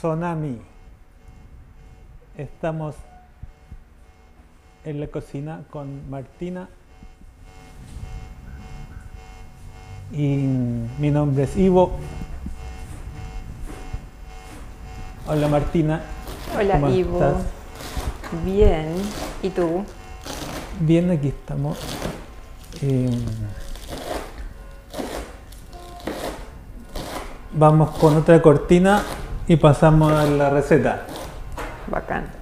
Sonami. Estamos en la cocina con Martina. Y mi nombre es Ivo. Hola Martina. Hola ¿Cómo Ivo. estás? Bien. ¿Y tú? Bien, aquí estamos. Eh, vamos con otra cortina y pasamos a la receta. Bacán.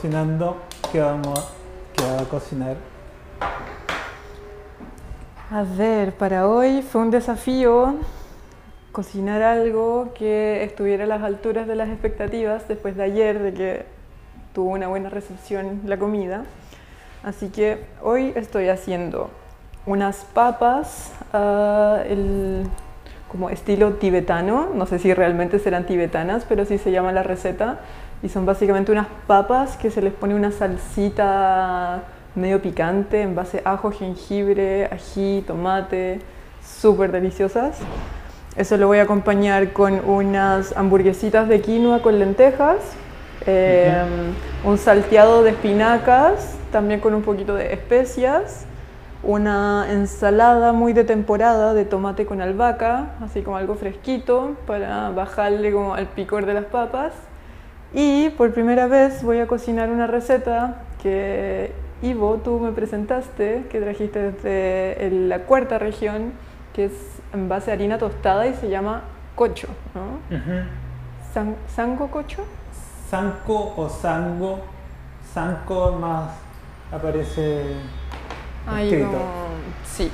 Cocinando? ¿Qué vamos vas a cocinar? A ver, para hoy fue un desafío cocinar algo que estuviera a las alturas de las expectativas después de ayer, de que tuvo una buena recepción la comida. Así que hoy estoy haciendo unas papas ah, el- como estilo tibetano, no sé si realmente serán tibetanas, pero sí se llama la receta, y son básicamente unas papas que se les pone una salsita medio picante en base a ajo, jengibre, ají, tomate, súper deliciosas. Eso lo voy a acompañar con unas hamburguesitas de quinoa con lentejas, eh, un salteado de espinacas, también con un poquito de especias, una ensalada muy de temporada de tomate con albahaca, así como algo fresquito para bajarle como al picor de las papas. Y por primera vez voy a cocinar una receta que Ivo, tú me presentaste, que trajiste desde la cuarta región, que es en base a harina tostada y se llama cocho, ¿no? San- ¿Sango cocho? Sanco o sango. Sanco más aparece Ay, escrito. como- Sí.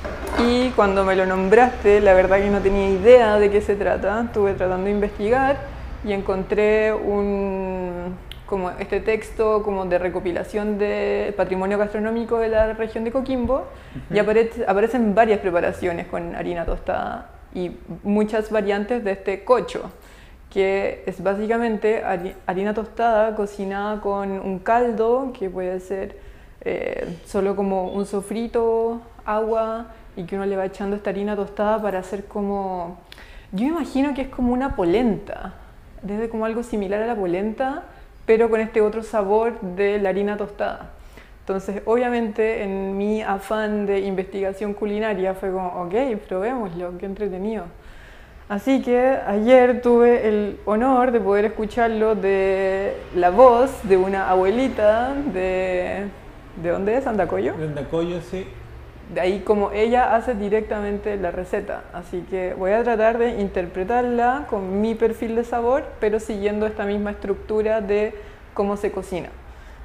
Y cuando me lo nombraste, la verdad que no tenía idea de qué se trata. Estuve tratando de investigar y encontré un como este texto como de recopilación del patrimonio gastronómico de la región de Coquimbo y aparece- aparecen varias preparaciones con harina tostada y muchas variantes de este cocho que es básicamente hari- harina tostada cocinada con un caldo que puede ser eh, solo como un sofrito, agua y que uno le va echando esta harina tostada para hacer como, yo me imagino que es como una polenta, desde como algo similar a la polenta, pero con este otro sabor de la harina tostada. Entonces, obviamente, en mi afán de investigación culinaria fue como, ok, probémoslo, qué entretenido. Así que ayer tuve el honor de poder escucharlo de la voz de una abuelita de... ¿De dónde es? ¿Andacoyo? De Andacoyo, sí. De ahí como ella hace directamente la receta. Así que voy a tratar de interpretarla con mi perfil de sabor, pero siguiendo esta misma estructura de cómo se cocina.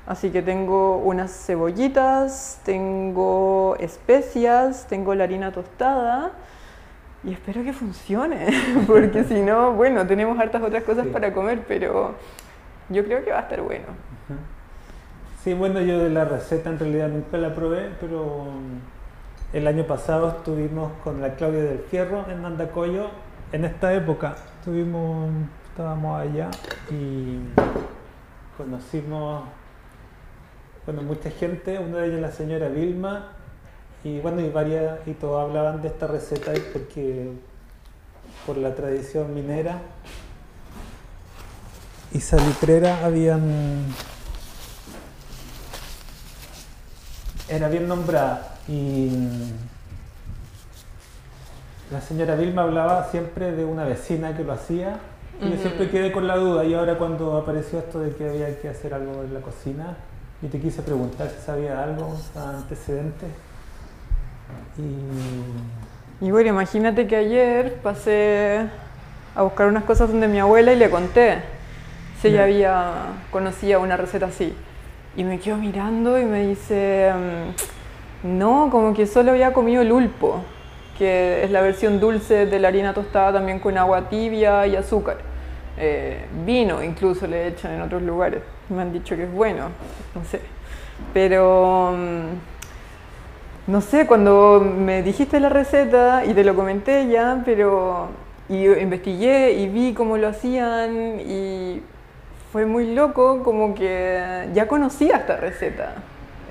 Así que tengo unas cebollitas, tengo especias, tengo la harina tostada y espero que funcione, porque si no, bueno, tenemos hartas otras cosas Sí. para comer, pero yo creo que va a estar bueno. Sí, bueno, yo de la receta en realidad nunca la probé, pero el año pasado estuvimos con la Claudia del Fierro en Andacoyo. En esta época estuvimos, estábamos allá y conocimos, bueno, mucha gente, una de ellas la señora Vilma, y bueno, y varias, y todos hablaban de esta receta porque por la tradición minera. Y salitrera habían era bien nombrada y La señora Vilma hablaba siempre de una vecina que lo hacía. Y yo siempre quedé con la duda y ahora cuando apareció esto de que había que hacer algo en la cocina y te quise preguntar si sabía algo, antecedentes. Y... y bueno, imagínate que ayer pasé a buscar unas cosas donde mi abuela y le conté si ella había conocía una receta así. Y me quedo mirando y me dice, mm, no, como que solo había comido el ulpo, que es la versión dulce de la harina tostada también con agua tibia y azúcar. Eh, vino incluso le echan en otros lugares. Me han dicho que es bueno, no sé. Pero, mm, no sé, cuando me dijiste la receta y te lo comenté ya, pero investigué y vi cómo lo hacían y fue muy loco, como que ya conocía esta receta.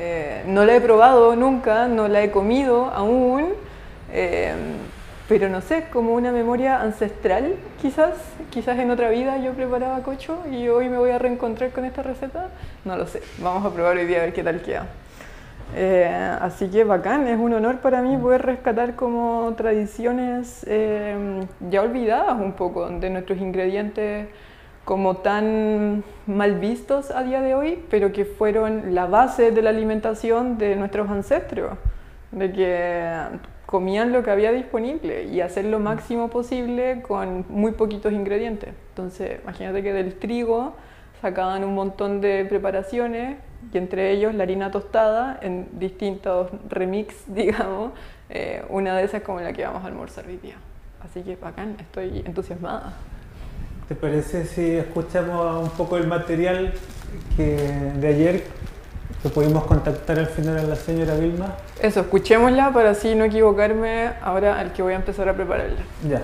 Eh, no la he probado nunca, no la he comido aún, eh, pero no sé, como una memoria ancestral, quizás, quizás en otra vida yo preparaba cocho y hoy me voy a reencontrar con esta receta, no lo sé, vamos a probar hoy día a ver qué tal queda. Eh, así que bacán, es un honor para mí poder rescatar como tradiciones ya olvidadas un poco de nuestros ingredientes como tan mal vistos a día de hoy, pero que fueron la base de la alimentación de nuestros ancestros, de que comían lo que había disponible y hacer lo máximo posible con muy poquitos ingredientes. Entonces, imagínate que del trigo sacaban un montón de preparaciones y entre ellos la harina tostada en distintos remix, digamos. Eh, una de esas como la que vamos a almorzar hoy día. Así que bacán, estoy entusiasmada. ¿Te parece si escuchamos un poco el material que de ayer que pudimos contactar al final a la señora Vilma? Eso, escuchémosla para así no equivocarme ahora al que voy a empezar a prepararla. Ya.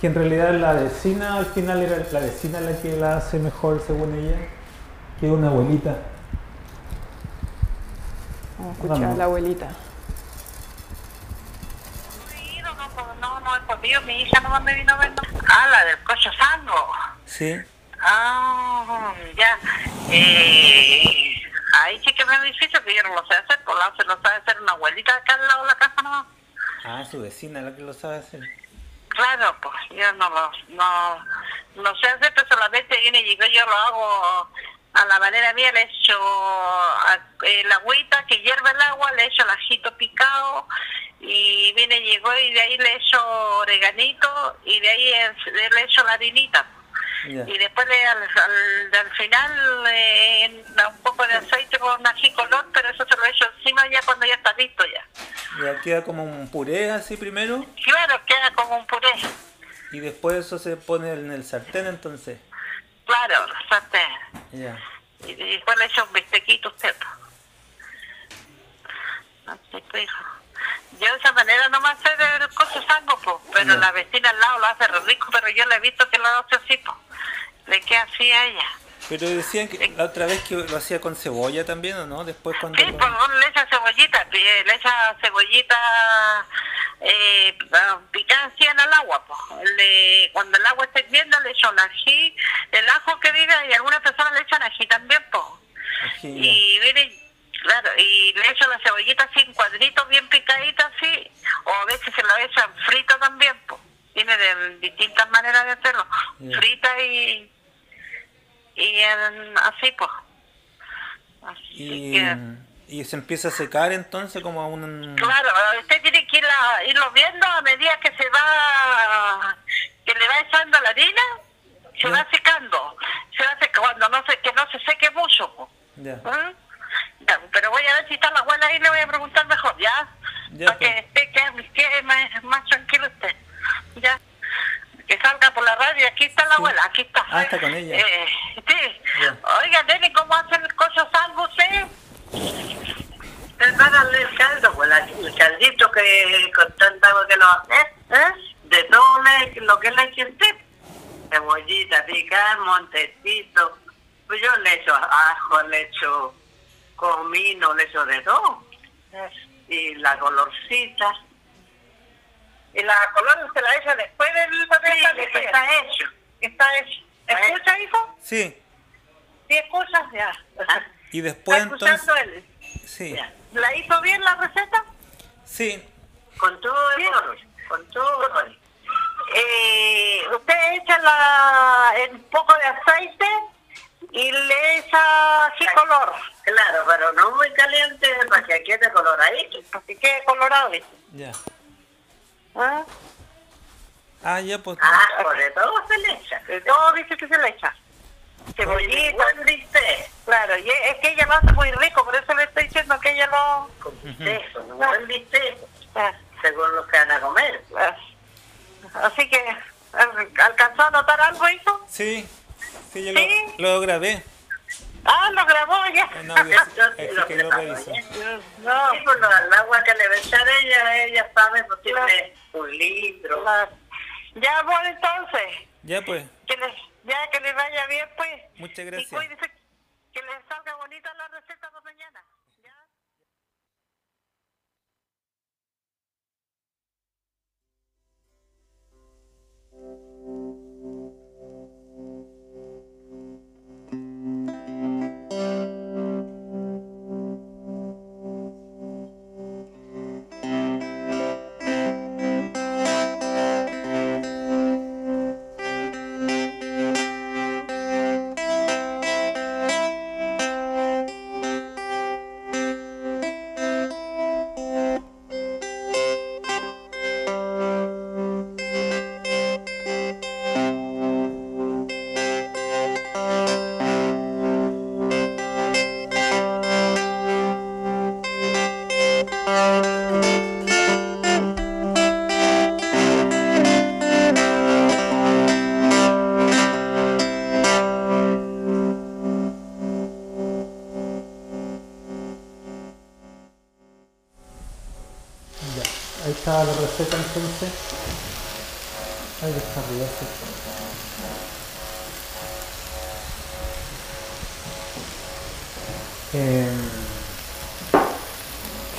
Que en realidad la vecina, al final era la vecina la que la hace mejor según ella, que una abuelita. Vamos a escuchar a la abuelita. Mi hija no me vino a ver. Ah, la del coche sango. Sí. Ah, ya. Eh, ahí sí que me es difícil, que yo no lo sé hacer, por lado se lo sabe hacer una abuelita acá al lado de la casa no. Ah, su vecina la que lo sabe hacer. Claro, pues yo no lo no, no sé hacer, pero solamente viene y yo lo hago a la manera mía, le echo el agüita que hierve el agua, le echo el ajito picado, y viene, llegó y de ahí le echo oreganito y de ahí le echo la harinita. Y después le, al, al, final eh, un poco de aceite con ají color, pero eso se lo echo encima ya cuando ya está listo ya. ¿Ya queda como un puré así primero? Claro, queda como un puré. ¿Y después eso se pone en el sartén entonces? Claro, el sartén. Ya. Y después le echo un bistequito usted. Así que, hijo. Yo de esa manera no me hace de cosas sango, pero la vecina al lado lo hace rico, pero yo le he visto que lo hace así, po. le queda así a ella. Pero decían que la otra vez que lo hacía con cebolla también, ¿o no? Después cuando... Sí, pues le echa cebollita, le echa cebollita eh, picancia en el agua. Pues. Le, cuando el agua está hirviendo le echo el ají, el ajo que diga, y algunas personas le echan ají también, pues. Y miren, Claro, y le echo la cebollita así en cuadritos bien picaditos así, o a veces se lo echan frito también, pues. Tiene de distintas maneras de hacerlo, frita y, y así, pues. y, y se empieza a secar entonces como a un... Claro, usted tiene que irlo viendo a medida que se va, que le va echando la harina, se va secando, se va secando, cuando no se, que no se seque mucho. Pues. ¿Mm? pero voy a ver si está la abuela ahí, le voy a preguntar mejor, ¿ya? Para que esté que, más, más tranquilo usted. Ya. Que salga por la radio, aquí está la abuela, aquí está. Ah, está con ella. Eh, sí. Oiga, Denny, ¿cómo hacen cosas algo usted? Les va a darle el caldo, pues el caldito que con tanta agua que lo hace, ¿eh? De todo lo que le eche usted. Cebollita, picar, montecito. Pues yo le echo ajo, le echo comino, le echo de todo. Y la colorcita. ¿Y la color se la echa después del papel? Sí, está hecho. Está hecho. ¿Escucha, hijo? Sí. ¿Sí escuchas? Ya. Y después entonces... Él? Sí. ¿La hizo bien la receta? Sí. Con todo error, con todo error. Eh, usted echa la, un poco de aceite y le echa así color. Claro, pero no muy caliente para que quede coloradito, para que quede colorado. Ya. ¿Ah? Ah, ya, pues. Ah, por de todo se le echa. De todo dice que se le echa. Cebollita. Buen bistec. Claro, y es que ella lo hace muy rico, por eso le estoy diciendo que ella lo... Con bistec, con un buen bistec, ah. según lo que van a comer. Ah. Así que, ¿alcanzó a notar algo eso? Sí, sí, yo ¿Sí? Lo, lo, grabé. Ah, lo grabó ya. No, yo, sí, lo que lo reviso. No, sí, lo, el agua que le va a echar ella, ella sabe, pues tiene un libro. Ya, bueno, entonces. Ya, pues. Que les, ya, que les vaya bien, pues. Muchas gracias. Y cuídense, que les salga bonita la receta para mañana. ¿Ya?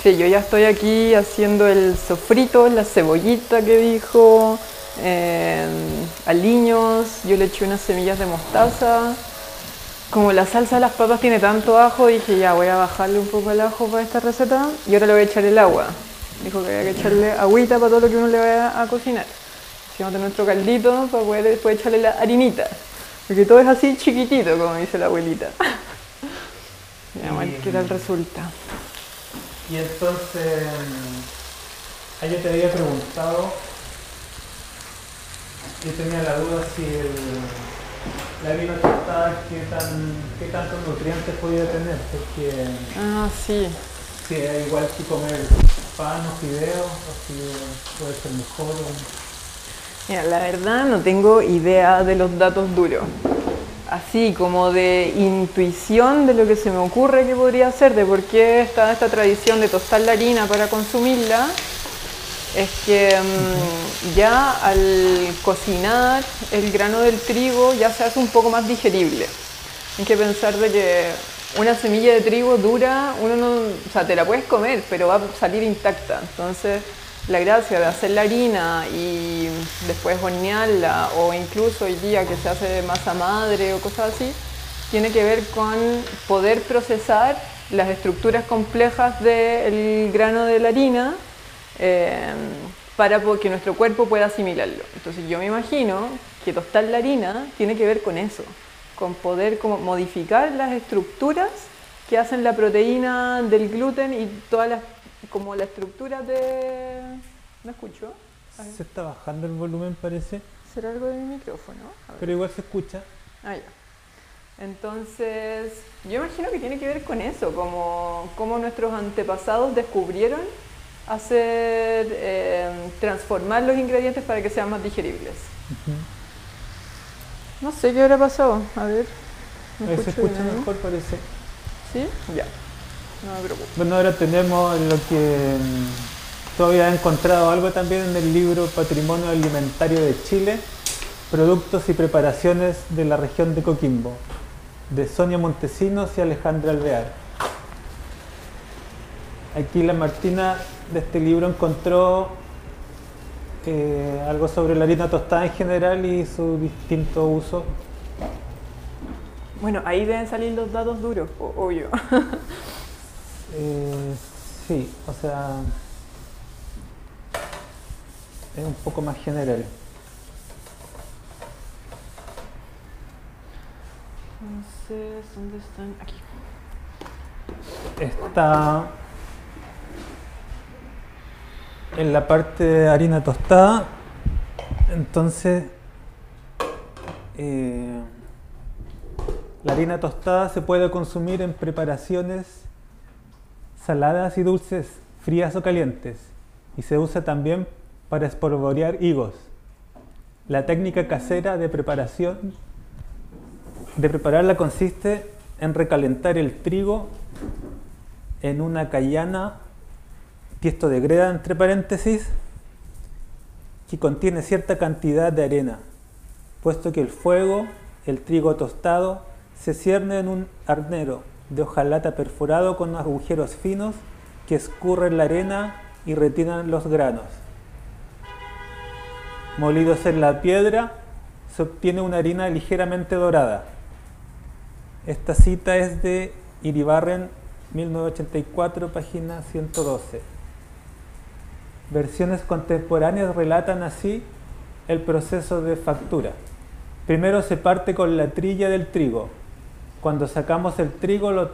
Sí, yo ya estoy aquí haciendo el sofrito, la cebollita que dijo, eh, aliños, yo le eché unas semillas de mostaza. Como la salsa de las papas tiene tanto ajo, dije ya voy a bajarle un poco el ajo para esta receta y ahora le voy a echar el agua. Dijo que había que echarle agüita para todo lo que uno le vaya a cocinar. Hicimos de nuestro caldito para poder después echarle la harinita. Porque todo es así chiquitito, como dice la abuelita. Veamos qué tal resulta. Y entonces, ah, yo te había preguntado, yo tenía la duda si el, la harina tostada, qué, tan, qué tantos nutrientes podía tener, porque... Ah, sí. Sí, es igual que comer pan o fideos, así puede ser mejor. Mira, la verdad no tengo idea de los datos duros. Así como de intuición de lo que se me ocurre que podría ser, de por qué está esta tradición de tostar la harina para consumirla, es que mm, ya al cocinar el grano del trigo ya se hace un poco más digerible. Hay que pensar de que una semilla de trigo dura, uno no, o sea, te la puedes comer, pero va a salir intacta. Entonces, la gracia de hacer la harina y después hornearla, o incluso hoy día que se hace masa madre o cosas así, tiene que ver con poder procesar las estructuras complejas del grano de la harina eh, para que nuestro cuerpo pueda asimilarlo. Entonces yo me imagino que tostar la harina tiene que ver con eso con poder como modificar las estructuras que hacen la proteína del gluten y todas las, como la estructura de... ¿Me escucho? Se está bajando el volumen parece. ¿Será algo de mi micrófono? Pero igual se escucha. Ah, ya. Entonces, yo imagino que tiene que ver con eso, como, como nuestros antepasados descubrieron hacer, eh, transformar los ingredientes para que sean más digeribles. No sé qué habrá pasado. A ver. ¿me se escucha mejor, parece. ¿Sí? Ya. No. Bueno, ahora tenemos lo que mm, todavía he encontrado algo también en el libro Patrimonio Alimentario de Chile, Productos y Preparaciones de la región de Coquimbo, de Sonia Montesinos y Alejandra Alvear. Aquí la Martina de este libro encontró eh, algo sobre la harina tostada en general y su distinto uso. Bueno, ahí deben salir los datos duros, obvio. eh, sí, o sea, es un poco más general. Entonces, ¿dónde están? Aquí. Está en la parte de harina tostada. Entonces, eh, la harina tostada se puede consumir en preparaciones saladas y dulces, frías o calientes, y se usa también para espolvorear higos. La técnica casera de preparación de prepararla consiste en recalentar el trigo en una callana, tiesto de greda entre paréntesis, que contiene cierta cantidad de arena, puesto que el fuego, el trigo tostado, se cierne en un arnero de hojalata perforado con agujeros finos que escurren la arena y retiran los granos. Molidos en la piedra, se obtiene una harina ligeramente dorada. Esta cita es de Iribarren 1984, página 112. Versiones contemporáneas relatan así el proceso de factura. Primero se parte con la trilla del trigo. Cuando sacamos el trigo lo,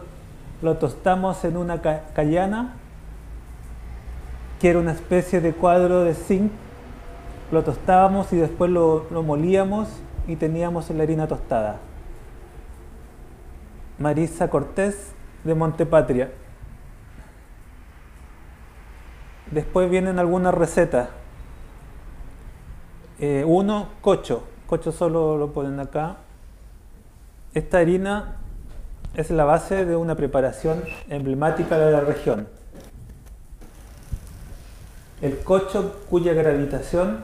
lo tostamos en una callana, que era una especie de cuadro de zinc. Lo tostábamos y después lo, lo molíamos y teníamos la harina tostada. Marisa Cortés de Montepatria. Después vienen algunas recetas. Eh, uno, cocho. Cocho solo lo ponen acá. Esta harina es la base de una preparación emblemática de la región. El cocho cuya gravitación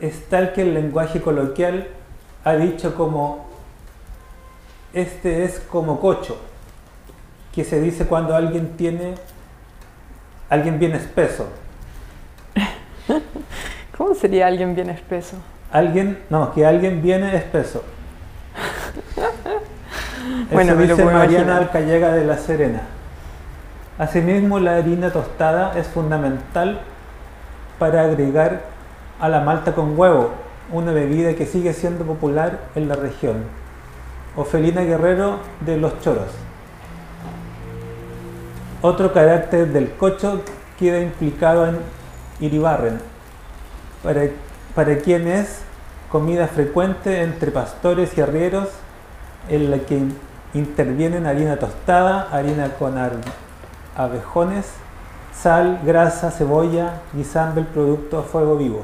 es tal que el lenguaje coloquial ha dicho como este es como cocho, que se dice cuando alguien tiene, alguien bien espeso. ¿Cómo sería alguien bien espeso? Alguien, no, que alguien viene espeso. Bueno, Eso dice Mariana Alcallega de la Serena. Asimismo, la harina tostada es fundamental para agregar a la malta con huevo, una bebida que sigue siendo popular en la región. Ofelina Guerrero de Los Choros. Otro carácter del cocho queda implicado en Iribarren, para, para quien es comida frecuente entre pastores y arrieros, en la que intervienen harina tostada, harina con abejones, sal, grasa, cebolla, guisando el producto a fuego vivo.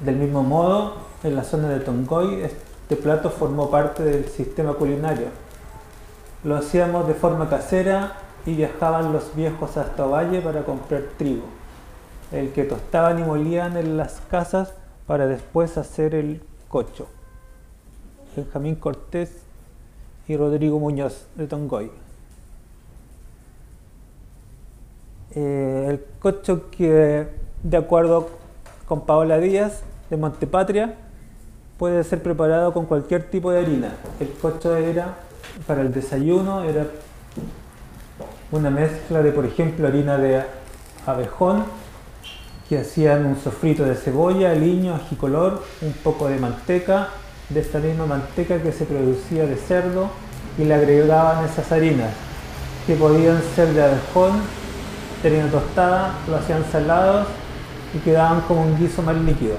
Del mismo modo, en la zona de Tongoy, este plato formó parte del sistema culinario. Lo hacíamos de forma casera y viajaban los viejos hasta Valle para comprar trigo, el que tostaban y molían en las casas para después hacer el cocho. Benjamín Cortés y Rodrigo Muñoz de Tongoy. Eh, el cocho que, de acuerdo con Paola Díaz de Montepatria, puede ser preparado con cualquier tipo de harina. El cocho era para el desayuno, era una mezcla de, por ejemplo, harina de abejón, que hacían un sofrito de cebolla, aliño, ajicolor, un poco de manteca, de esta misma manteca que se producía de cerdo, y le agregaban esas harinas, que podían ser de abejón, de harina tostada, lo hacían salados y quedaban como un guiso más líquido.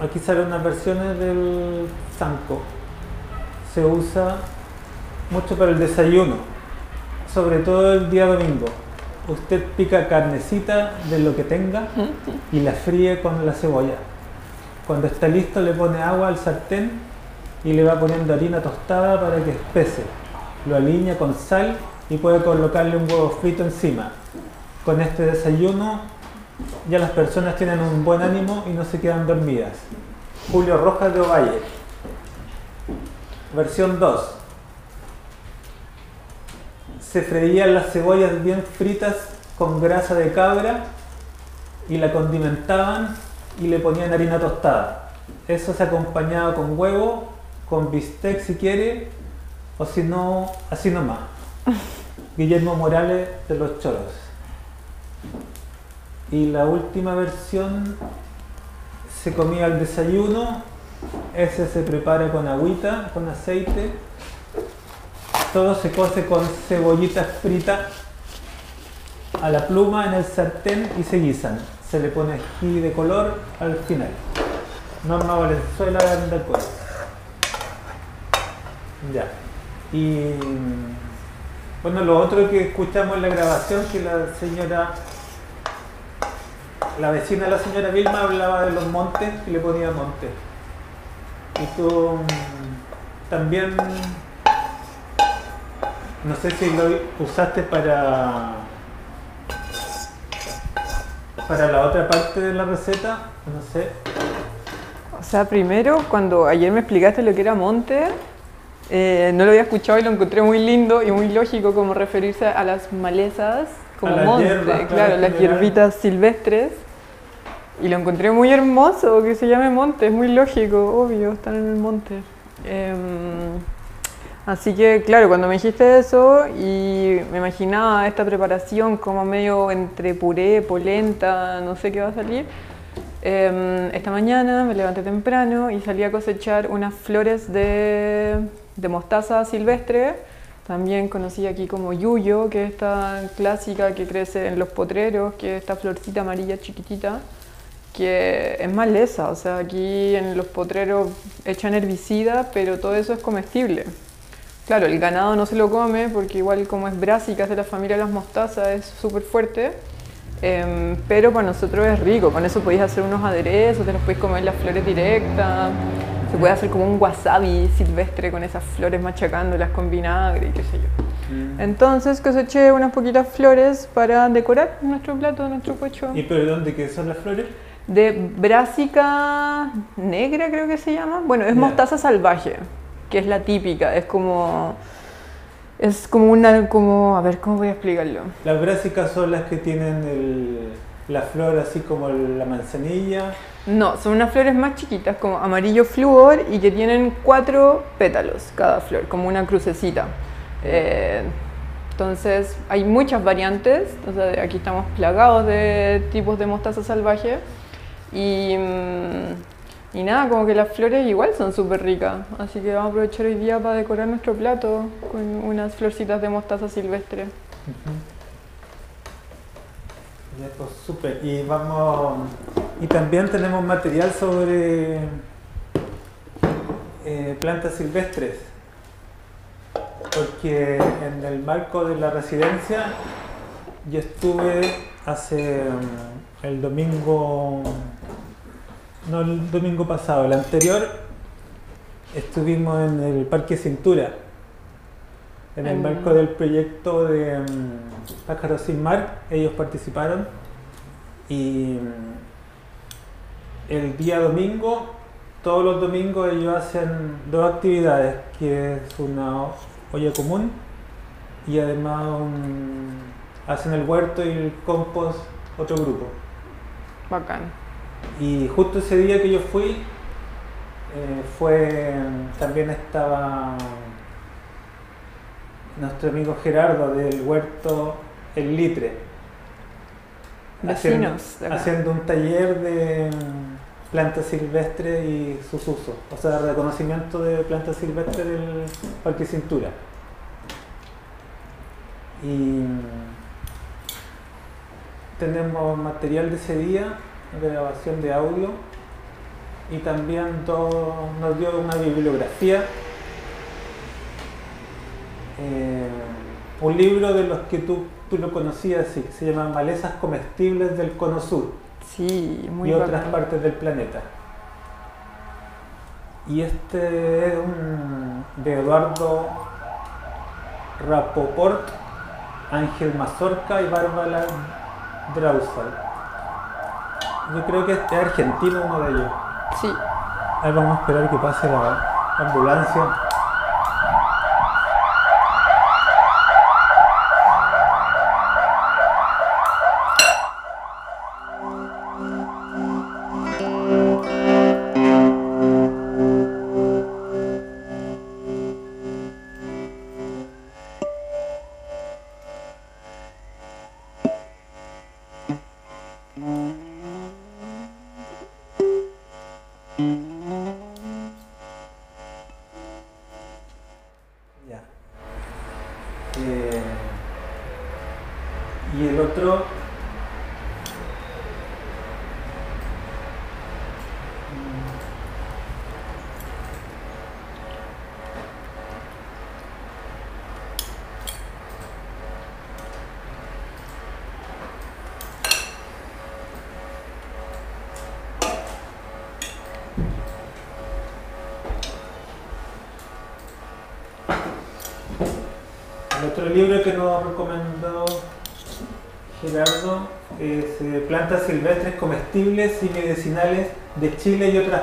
Aquí salen unas versiones del zanco. Se usa mucho para el desayuno, sobre todo el día domingo. Usted pica carnecita de lo que tenga y la fríe con la cebolla. Cuando está listo le pone agua al sartén y le va poniendo harina tostada para que espese. Lo alinea con sal y puede colocarle un huevo frito encima. Con este desayuno ya las personas tienen un buen ánimo y no se quedan dormidas. Julio Rojas de Ovalle. Versión 2. Se freían las cebollas bien fritas con grasa de cabra y la condimentaban y le ponían harina tostada. Eso se acompañaba con huevo, con bistec si quiere, o si no, así nomás. Guillermo Morales de los Choros. Y la última versión se comía al desayuno, ese se prepara con agüita, con aceite, todo se cose con cebollitas fritas a la pluma en el sartén y se guisan. Se le pone ají de color al final. Norma Valenzuela de Alcoy. Ya. Y bueno, lo otro que escuchamos en la grabación, que la señora, la vecina la señora Vilma hablaba de los montes y le ponía montes. Y tú mm, también, no sé si lo usaste para para la otra parte de la receta, no sé. O sea, primero, cuando ayer me explicaste lo que era monte, eh, no lo había escuchado y lo encontré muy lindo y muy lógico como referirse a las malezas como monte, claro, las hierbitas silvestres. Y lo encontré muy hermoso que se llame monte, es muy lógico, obvio, están en el monte. Em, así que, claro, cuando me dijiste eso y me imaginaba esta preparación como medio entre puré, polenta, no sé qué va a salir, em, esta mañana me levanté temprano y salí a cosechar unas flores de de mostaza silvestre, también conocí aquí como yuyo, que es esta clásica que crece en los potreros, que es esta florcita amarilla chiquitita, que es maleza, o sea, aquí en los potreros echan herbicida, pero todo eso es comestible. Claro, el ganado no se lo come porque igual como es brásica, es de la familia de las mostazas, es súper fuerte, em, pero para nosotros es rico, con eso podéis hacer unos aderezos, te los podéis comer las flores directas, se puede hacer como un wasabi silvestre con esas flores machacándolas con vinagre y qué sé yo. Mm. Entonces coseché unas poquitas flores para decorar nuestro plato, nuestro pocho. ¿Y pero de dónde que son las flores? De brásica negra creo que se llama. Bueno, es mostaza salvaje, que es la típica, es como... Es como una, como, a ver, ¿cómo voy a explicarlo? Las brásicas son las que tienen el, la flor así como la manzanilla. No, son unas flores más chiquitas, como amarillo flúor y que tienen cuatro pétalos cada flor, como una crucecita. Eh, entonces hay muchas variantes, aquí estamos plagados de tipos de mostaza salvaje y, mm, y nada, como que las flores igual son súper ricas, así que vamos a aprovechar hoy día para decorar nuestro plato con unas florcitas de mostaza silvestre. Ya, pues súper. Y vamos. Y también tenemos material sobre eh, plantas silvestres. Porque en el marco de la residencia yo estuve hace mm, el domingo, no el domingo pasado, el anterior, estuvimos en el Parque Cintura, en el marco del proyecto de mm, Pájaros sin Mar, ellos participaron y mm, el día domingo, todos los domingos ellos hacen dos actividades, que es una olla común y además hacen el huerto y el compost otro grupo. Bacán. Y justo ese día que yo fui, eh, fue también estaba nuestro amigo Gerardo del huerto el Litre. Vecinos. Haciendo, un taller de plantas silvestres y sus usos. O sea, reconocimiento de plantas silvestres del Parque Cintura. Y tenemos material de ese día, grabación de audio y también todo, nos dio una bibliografía. Eh, un libro de los que tú tú lo conocías así, se llama Malezas Comestibles del Cono Sur. Sí, muy Y otras partes del planeta. Y este es un de Eduardo Rapoport, Ángel Mazorca y Bárbara Drausal. Yo creo que este es argentino uno de ellos. Sí. Ahí vamos a esperar que pase la ambulancia.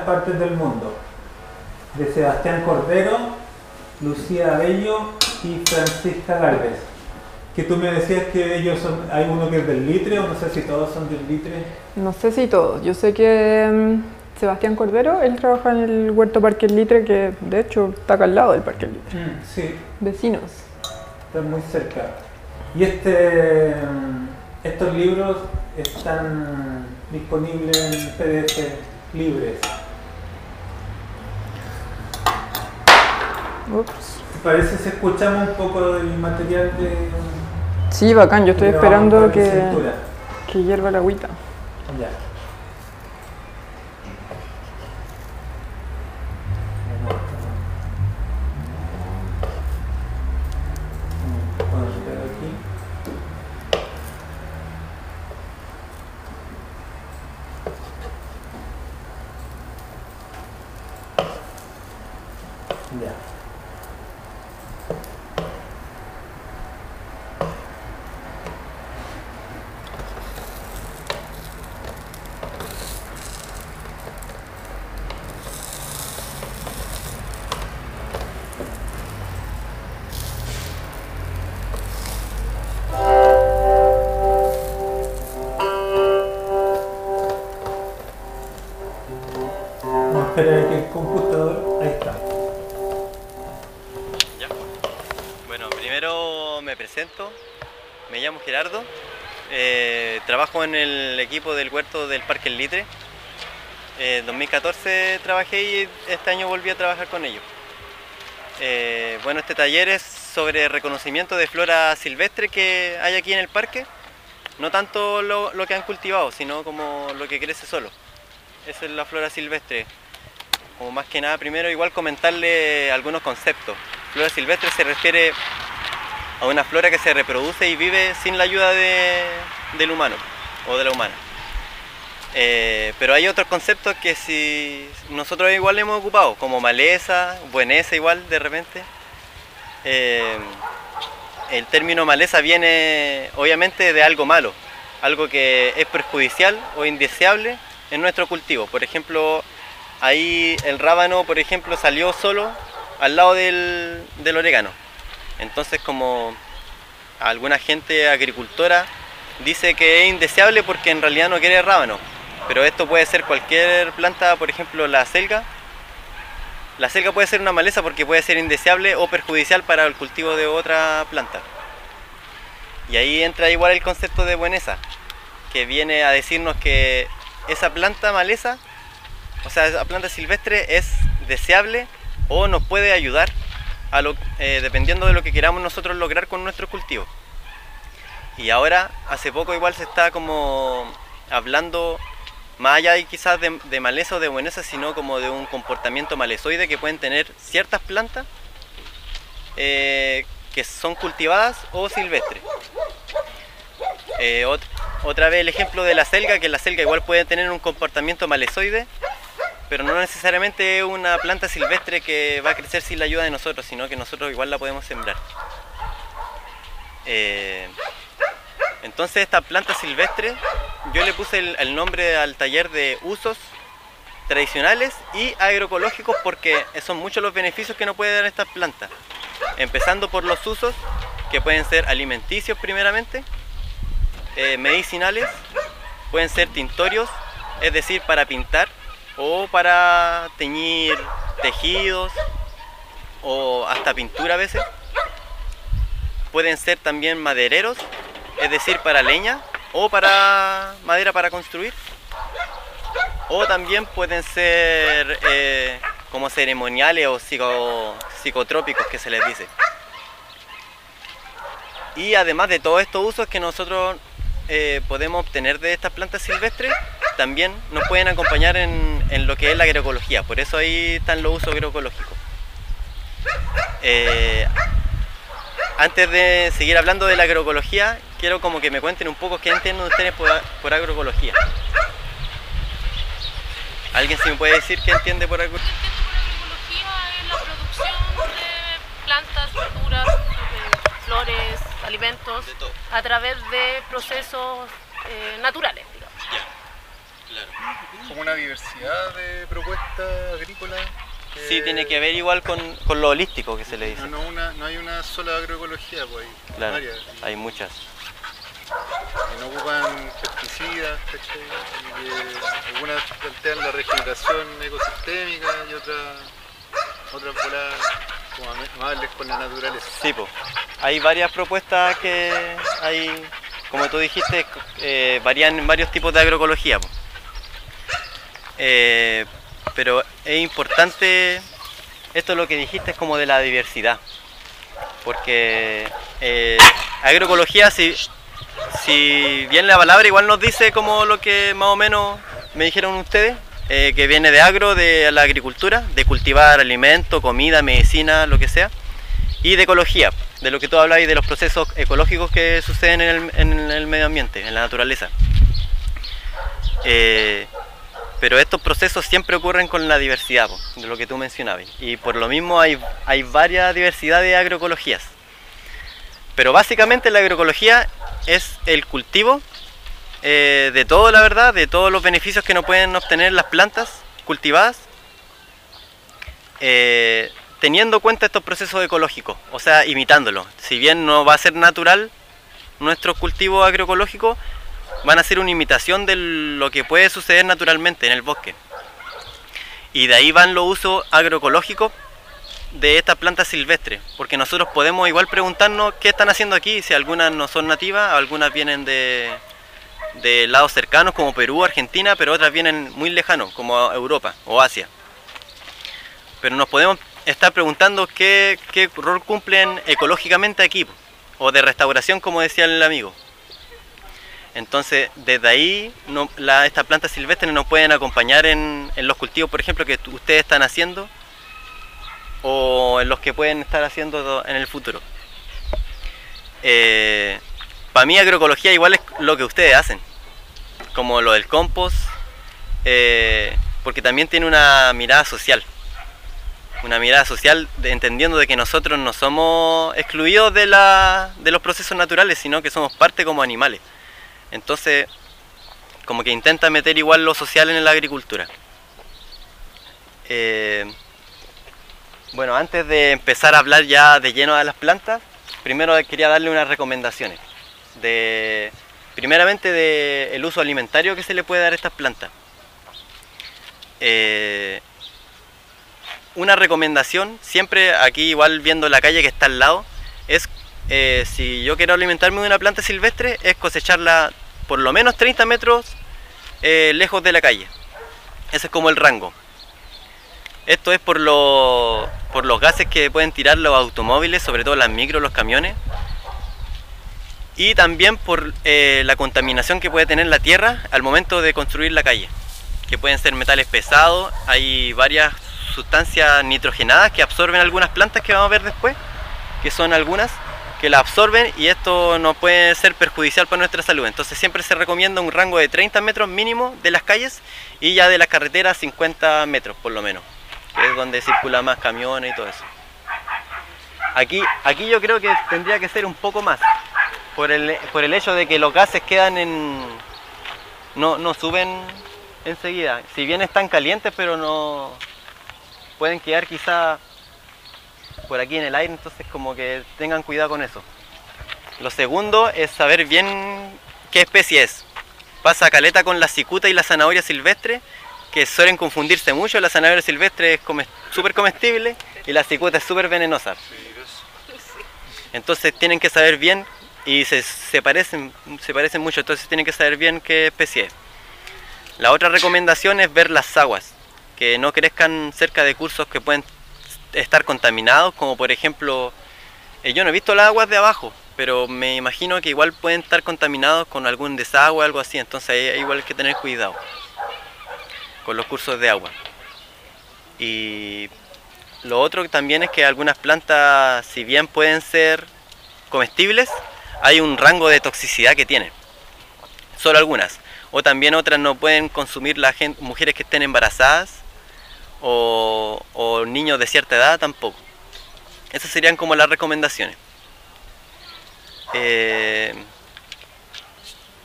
Partes del mundo, de Sebastián Cordero, Lucía Bello y Francisca Galvez. Que tú me decías que ellos son, hay uno que es del litre, o no sé si todos son del litre. No sé si todos, yo sé que mm, Sebastián Cordero, él trabaja en el Huerto Parque El Litre, que de hecho está acá al lado del Parque El Litre. Mm, sí, Vecinos. está muy cerca. Y este, estos libros están disponibles en PDF libres. Ups. Parece si escuchamos un poco del material de... Sí, bacán, yo estoy esperando que, que hierva la agüita. Ya. Litre. En 2014 trabajé y este año volví a trabajar con ellos. Eh, bueno, este taller es sobre reconocimiento de flora silvestre que hay aquí en el parque. No tanto lo, que han cultivado, sino como lo que crece solo. Esa es la flora silvestre. Como más que nada, primero igual comentarle algunos conceptos. Flora silvestre se refiere a una flora que se reproduce y vive sin la ayuda de- del humano o de la humana. Eh, pero hay otros conceptos que si nosotros igual hemos ocupado, como maleza, bueneza igual de repente. Eh, el término maleza viene obviamente de algo malo, algo que es perjudicial o indeseable en nuestro cultivo. Por ejemplo, ahí el rábano, por ejemplo, salió solo al lado del, del orégano. Entonces, como alguna gente agricultora dice que es indeseable porque en realidad no quiere rábano. Pero esto puede ser cualquier planta, por ejemplo la selga. La selga puede ser una maleza porque puede ser indeseable o perjudicial para el cultivo de otra planta. Y ahí entra igual el concepto de bueneza, que viene a decirnos que esa planta maleza, o sea, esa planta silvestre es deseable o nos puede ayudar a lo- eh, dependiendo de lo que queramos nosotros lograr con nuestros cultivos. Y ahora, hace poco igual se está como hablando, más allá de quizás de, de maleza o de bueneza, sino como de un comportamiento malezoide que pueden tener ciertas plantas eh, que son cultivadas o silvestres. Eh, ot- otra vez el ejemplo de la selga, que la selga igual puede tener un comportamiento malezoide, pero no necesariamente es una planta silvestre que va a crecer sin la ayuda de nosotros, sino que nosotros igual la podemos sembrar. Eh, entonces esta planta silvestre, yo le puse el, nombre al taller de usos tradicionales y agroecológicos porque son muchos los beneficios que nos puede dar esta planta. Empezando por los usos, que pueden ser alimenticios primeramente, eh, medicinales, pueden ser tintorios, es decir, para pintar o para teñir tejidos o hasta pintura a veces. Pueden ser también madereros, es decir, para leña o para madera para construir. O también pueden ser eh, como ceremoniales o psico- psicotrópicos que se les dice. Y además de todos estos usos que nosotros eh, podemos obtener de estas plantas silvestres también nos pueden acompañar en, lo que es la agroecología. Por eso ahí están los usos agroecológicos. Eh, antes de seguir hablando de la agroecología, quiero como que me cuenten un poco qué entienden ustedes por, agroecología. ¿Alguien se me puede decir qué entiende por agroecología? Agroecología es la producción de plantas, verduras, flores, alimentos, a través de procesos eh, naturales. Como una diversidad de propuestas agrícolas. Sí, tiene que ver igual con, lo holístico que se le dice. No, no, hay una sola agroecología, pues hay varias. Hay muchas. Que no ocupan pesticidas, algunas plantean la regeneración ecosistémica y otras voladas como amables con la naturaleza. Sí, pues. Hay varias propuestas que hay, como tú dijiste, eh, varían en varios tipos de agroecología. Eh, pero es importante, esto lo que dijiste es como de la diversidad, porque eh, agroecología, si, si bien la palabra igual nos dice como lo que más o menos me dijeron ustedes, eh, que viene de agro, de la agricultura, de cultivar alimento, comida, medicina, lo que sea, y de ecología, de lo que tú y de los procesos ecológicos que suceden en el, medio ambiente, en la naturaleza. Eh, pero estos procesos siempre ocurren con la diversidad, de lo que tú mencionabas. Y por lo mismo hay, hay varias diversidad de agroecologías. Pero básicamente la agroecología es el cultivo eh, de todo, la verdad, de todos los beneficios que no pueden obtener las plantas cultivadas, eh, teniendo en cuenta estos procesos ecológicos, o sea, imitándolos. Si bien no va a ser natural nuestro cultivo agroecológico, van a ser una imitación de lo que puede suceder naturalmente en el bosque. Y de ahí van los usos agroecológicos de estas plantas silvestres, porque nosotros podemos igual preguntarnos qué están haciendo aquí, si algunas no son nativas, algunas vienen de, de lados cercanos como Perú, Argentina, pero otras vienen muy lejanos como Europa o Asia. Pero nos podemos estar preguntando qué, qué rol cumplen ecológicamente aquí, o de restauración como decía el amigo. Entonces, desde ahí, no, estas plantas silvestres nos pueden acompañar en, los cultivos, por ejemplo, que ustedes están haciendo o en los que pueden estar haciendo en el futuro. Eh, para mí, agroecología igual es lo que ustedes hacen, como lo del compost, eh, porque también tiene una mirada social. Una mirada social entendiendo de que nosotros no somos excluidos de, de los procesos naturales, sino que somos parte como animales. Entonces, como que intenta meter igual lo social en la agricultura. Eh, bueno, antes de empezar a hablar ya de lleno de las plantas, primero quería darle unas recomendaciones. De, primeramente del uso alimentario que se le puede dar a estas plantas. Eh, una recomendación, siempre aquí igual viendo la calle que está al lado, es eh, si yo quiero alimentarme de una planta silvestre, es cosecharla por lo menos 30 metros eh, lejos de la calle. Ese es como el rango. Esto es por, por los gases que pueden tirar los automóviles, sobre todo las micros, los camiones. Y también por eh, la contaminación que puede tener la tierra al momento de construir la calle. Que pueden ser metales pesados, hay varias sustancias nitrogenadas que absorben algunas plantas que vamos a ver después, que son algunas que la absorben y esto no puede ser perjudicial para nuestra salud. Entonces siempre se recomienda un rango de 30 metros mínimo de las calles y ya de las carreteras 50 metros por lo menos, es donde circula más camiones y todo eso. Aquí, aquí yo creo que tendría que ser un poco más, por el, por el hecho de que los gases quedan en... no, no suben enseguida. Si bien están calientes, pero no... pueden quedar quizá por aquí en el aire, entonces como que tengan cuidado con eso. Lo segundo es saber bien qué especie es. Pasa caleta con la cicuta y la zanahoria silvestre, que suelen confundirse mucho. La zanahoria silvestre es súper comestible y la cicuta es súper venenosa. Entonces tienen que saber bien y se, parecen, se parecen mucho, entonces tienen que saber bien qué especie es. La otra recomendación es ver las aguas, que no crezcan cerca de cursos que pueden estar contaminados, como por ejemplo, eh, yo no he visto las aguas de abajo, pero me imagino que igual pueden estar contaminados con algún desagüe o algo así, entonces ahí igual hay que tener cuidado con los cursos de agua. Y lo otro también es que algunas plantas, si bien pueden ser comestibles, hay un rango de toxicidad que tienen. Solo algunas. O también otras no pueden consumir la gente, mujeres que estén embarazadas o, o niños de cierta edad tampoco. Esas serían como las recomendaciones. Eh,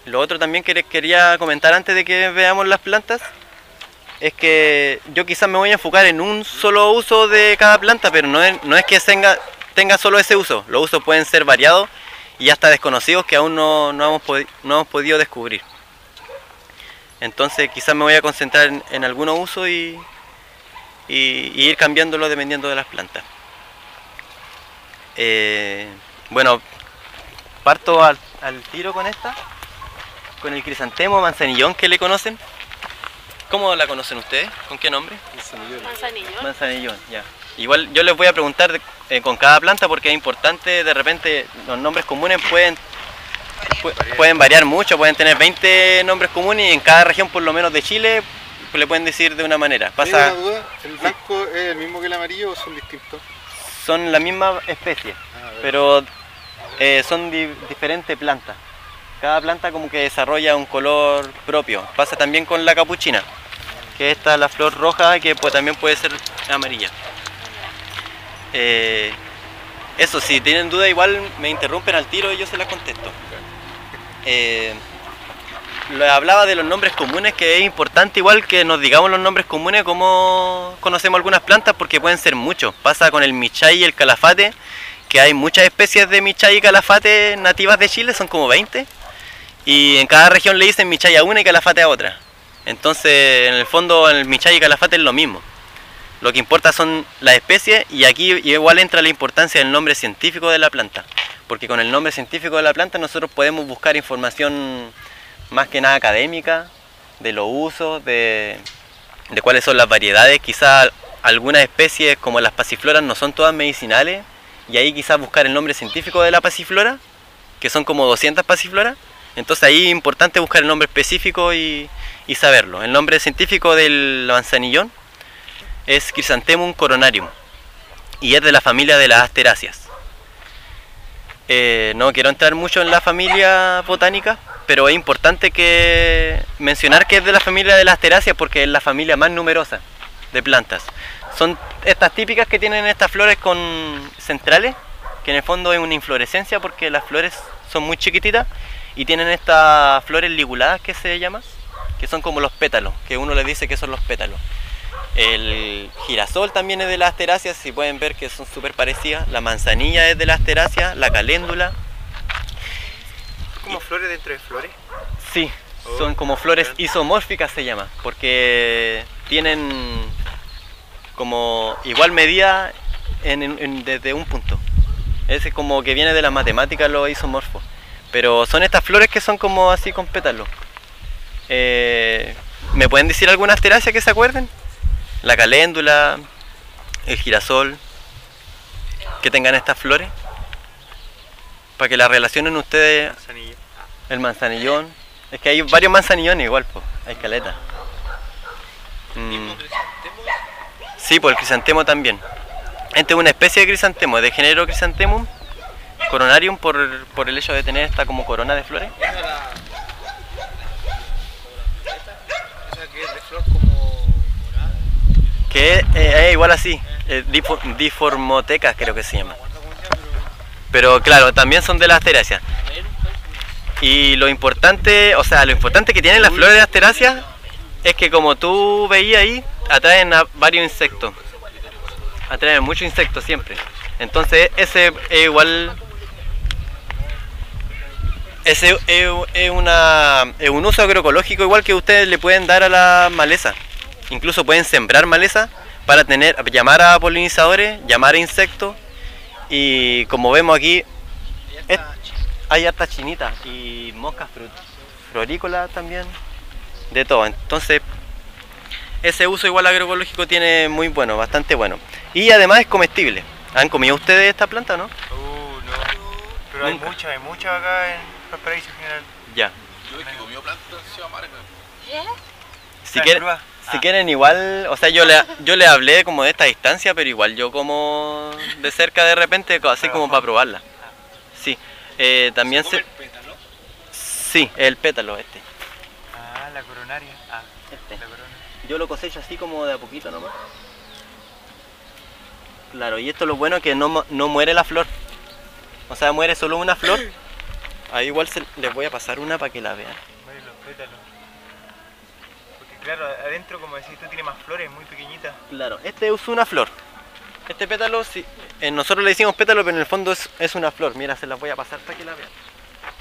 lo otro también que quería comentar antes de que veamos las plantas es que yo quizás me voy a enfocar en un solo uso de cada planta, pero no es, no es que tenga, tenga solo ese uso. Los usos pueden ser variados y hasta desconocidos que aún no, no, hemos, no hemos podido descubrir. Entonces quizás me voy a concentrar en, en algunos usos y, ir cambiándolo dependiendo de las plantas. Eh, bueno, parto al, al, tiro con esta, con el crisantemo manzanillón que le conocen. ¿Cómo la conocen ustedes? ¿Con qué nombre? Manzanillón. Manzanillón, manzanillón ya. Igual yo les voy a preguntar eh, con cada planta porque es importante, de repente los nombres comunes pueden, pu pueden variar mucho, pueden tener 20 nombres comunes y en cada región por lo menos de Chile le pueden decir de una manera. Pasa, una duda? ¿El blanco es el mismo que el amarillo o son distintos? Son la misma especie, ah, pero eh, son di diferentes plantas. Cada planta como que desarrolla un color propio. Pasa también con la capuchina, que esta es la flor roja que pues, también puede ser amarilla. Eh, eso, si tienen duda igual me interrumpen al tiro y yo se las contesto. Eh, hablaba de los nombres comunes, que es importante igual que nos digamos los nombres comunes, como conocemos algunas plantas, porque pueden ser muchos. Pasa con el michay y el calafate, que hay muchas especies de michay y calafate nativas de Chile, son como 20. Y en cada región le dicen michay a una y calafate a otra. Entonces, en el fondo, el michay y calafate es lo mismo. Lo que importa son las especies y aquí igual entra la importancia del nombre científico de la planta. Porque con el nombre científico de la planta nosotros podemos buscar información más que nada académica, de los usos, de, de cuáles son las variedades. Quizás algunas especies como las pasifloras no son todas medicinales y ahí quizás buscar el nombre científico de la pasiflora, que son como 200 pasifloras. Entonces ahí es importante buscar el nombre específico y, y saberlo. El nombre científico del manzanillón es Chrysanthemum coronarium y es de la familia de las asteráceas. Eh, no quiero entrar mucho en la familia botánica, pero es importante que mencionar que es de la familia de las asteráceas porque es la familia más numerosa de plantas. Son estas típicas que tienen estas flores con centrales, que en el fondo es una inflorescencia porque las flores son muy chiquititas y tienen estas flores liguladas que se llaman, que son como los pétalos, que uno les dice que son los pétalos. El girasol también es de las asteráceas, si pueden ver que son súper parecidas. La manzanilla es de las asteráceas, la caléndula. ¿Como flores dentro de flores? Sí, son como flores isomórficas se llama, porque tienen como igual medida en, en, desde un punto. Es como que viene de las matemáticas los isomorfos. Pero son estas flores que son como así con pétalos. Eh, ¿Me pueden decir alguna asteracia que se acuerden? La caléndula, el girasol, que tengan estas flores. Para que la relacionen ustedes. Manzanillo. El manzanillón. Es que hay varios manzanillones igual, pues. Hay caleta. Mm. Sí, pues el crisantemo también. Este es una especie de crisantemo, de género crisantemum coronarium por, por el hecho de tener esta como corona de flores. Que es eh, igual así, eh, diformotecas creo que se llama. Pero claro, también son de las asteráceas. Y lo importante, o sea, lo importante que tienen las flores de asteráceas es que como tú veías ahí, atraen a varios insectos. Atraen muchos insectos siempre. Entonces ese es igual ese es, una, es un uso agroecológico igual que ustedes le pueden dar a la maleza. Incluso pueden sembrar maleza para tener, llamar a polinizadores, llamar a insectos. Y como vemos aquí, es, hay harta chinita y moscas florícolas también, de todo. Entonces, ese uso igual agroecológico tiene muy bueno, bastante bueno. Y además es comestible. ¿Han comido ustedes esta planta, no? Uh, no. Pero hay muchas, hay muchas acá en Valparaíso en general. Ya. Yo he comido plantas se amarga. Si ¿Están quieren, crudas? Si Ah. quieren igual, o sea, yo le, yo le hablé como de esta distancia, pero igual yo como de cerca de repente, así como para probarla. Sí. Eh, también Come se... el pétalo. Sí, el pétalo este. Ah, la coronaria. Ah, Este. la corona. Yo lo cosecho así como de a poquito nomás. Claro, y esto lo bueno que no, no muere la flor. O sea, muere solo una flor. Ahí igual se- les voy a pasar una para que la vean. Mueren los pétalos. Claro, adentro, como decís tú, tiene más flores, muy pequeñitas. Claro, este es una flor. Este pétalo, sí, eh, nosotros le decimos pétalo, pero en el fondo es, es una flor. Mira, se las voy a pasar para que la vean.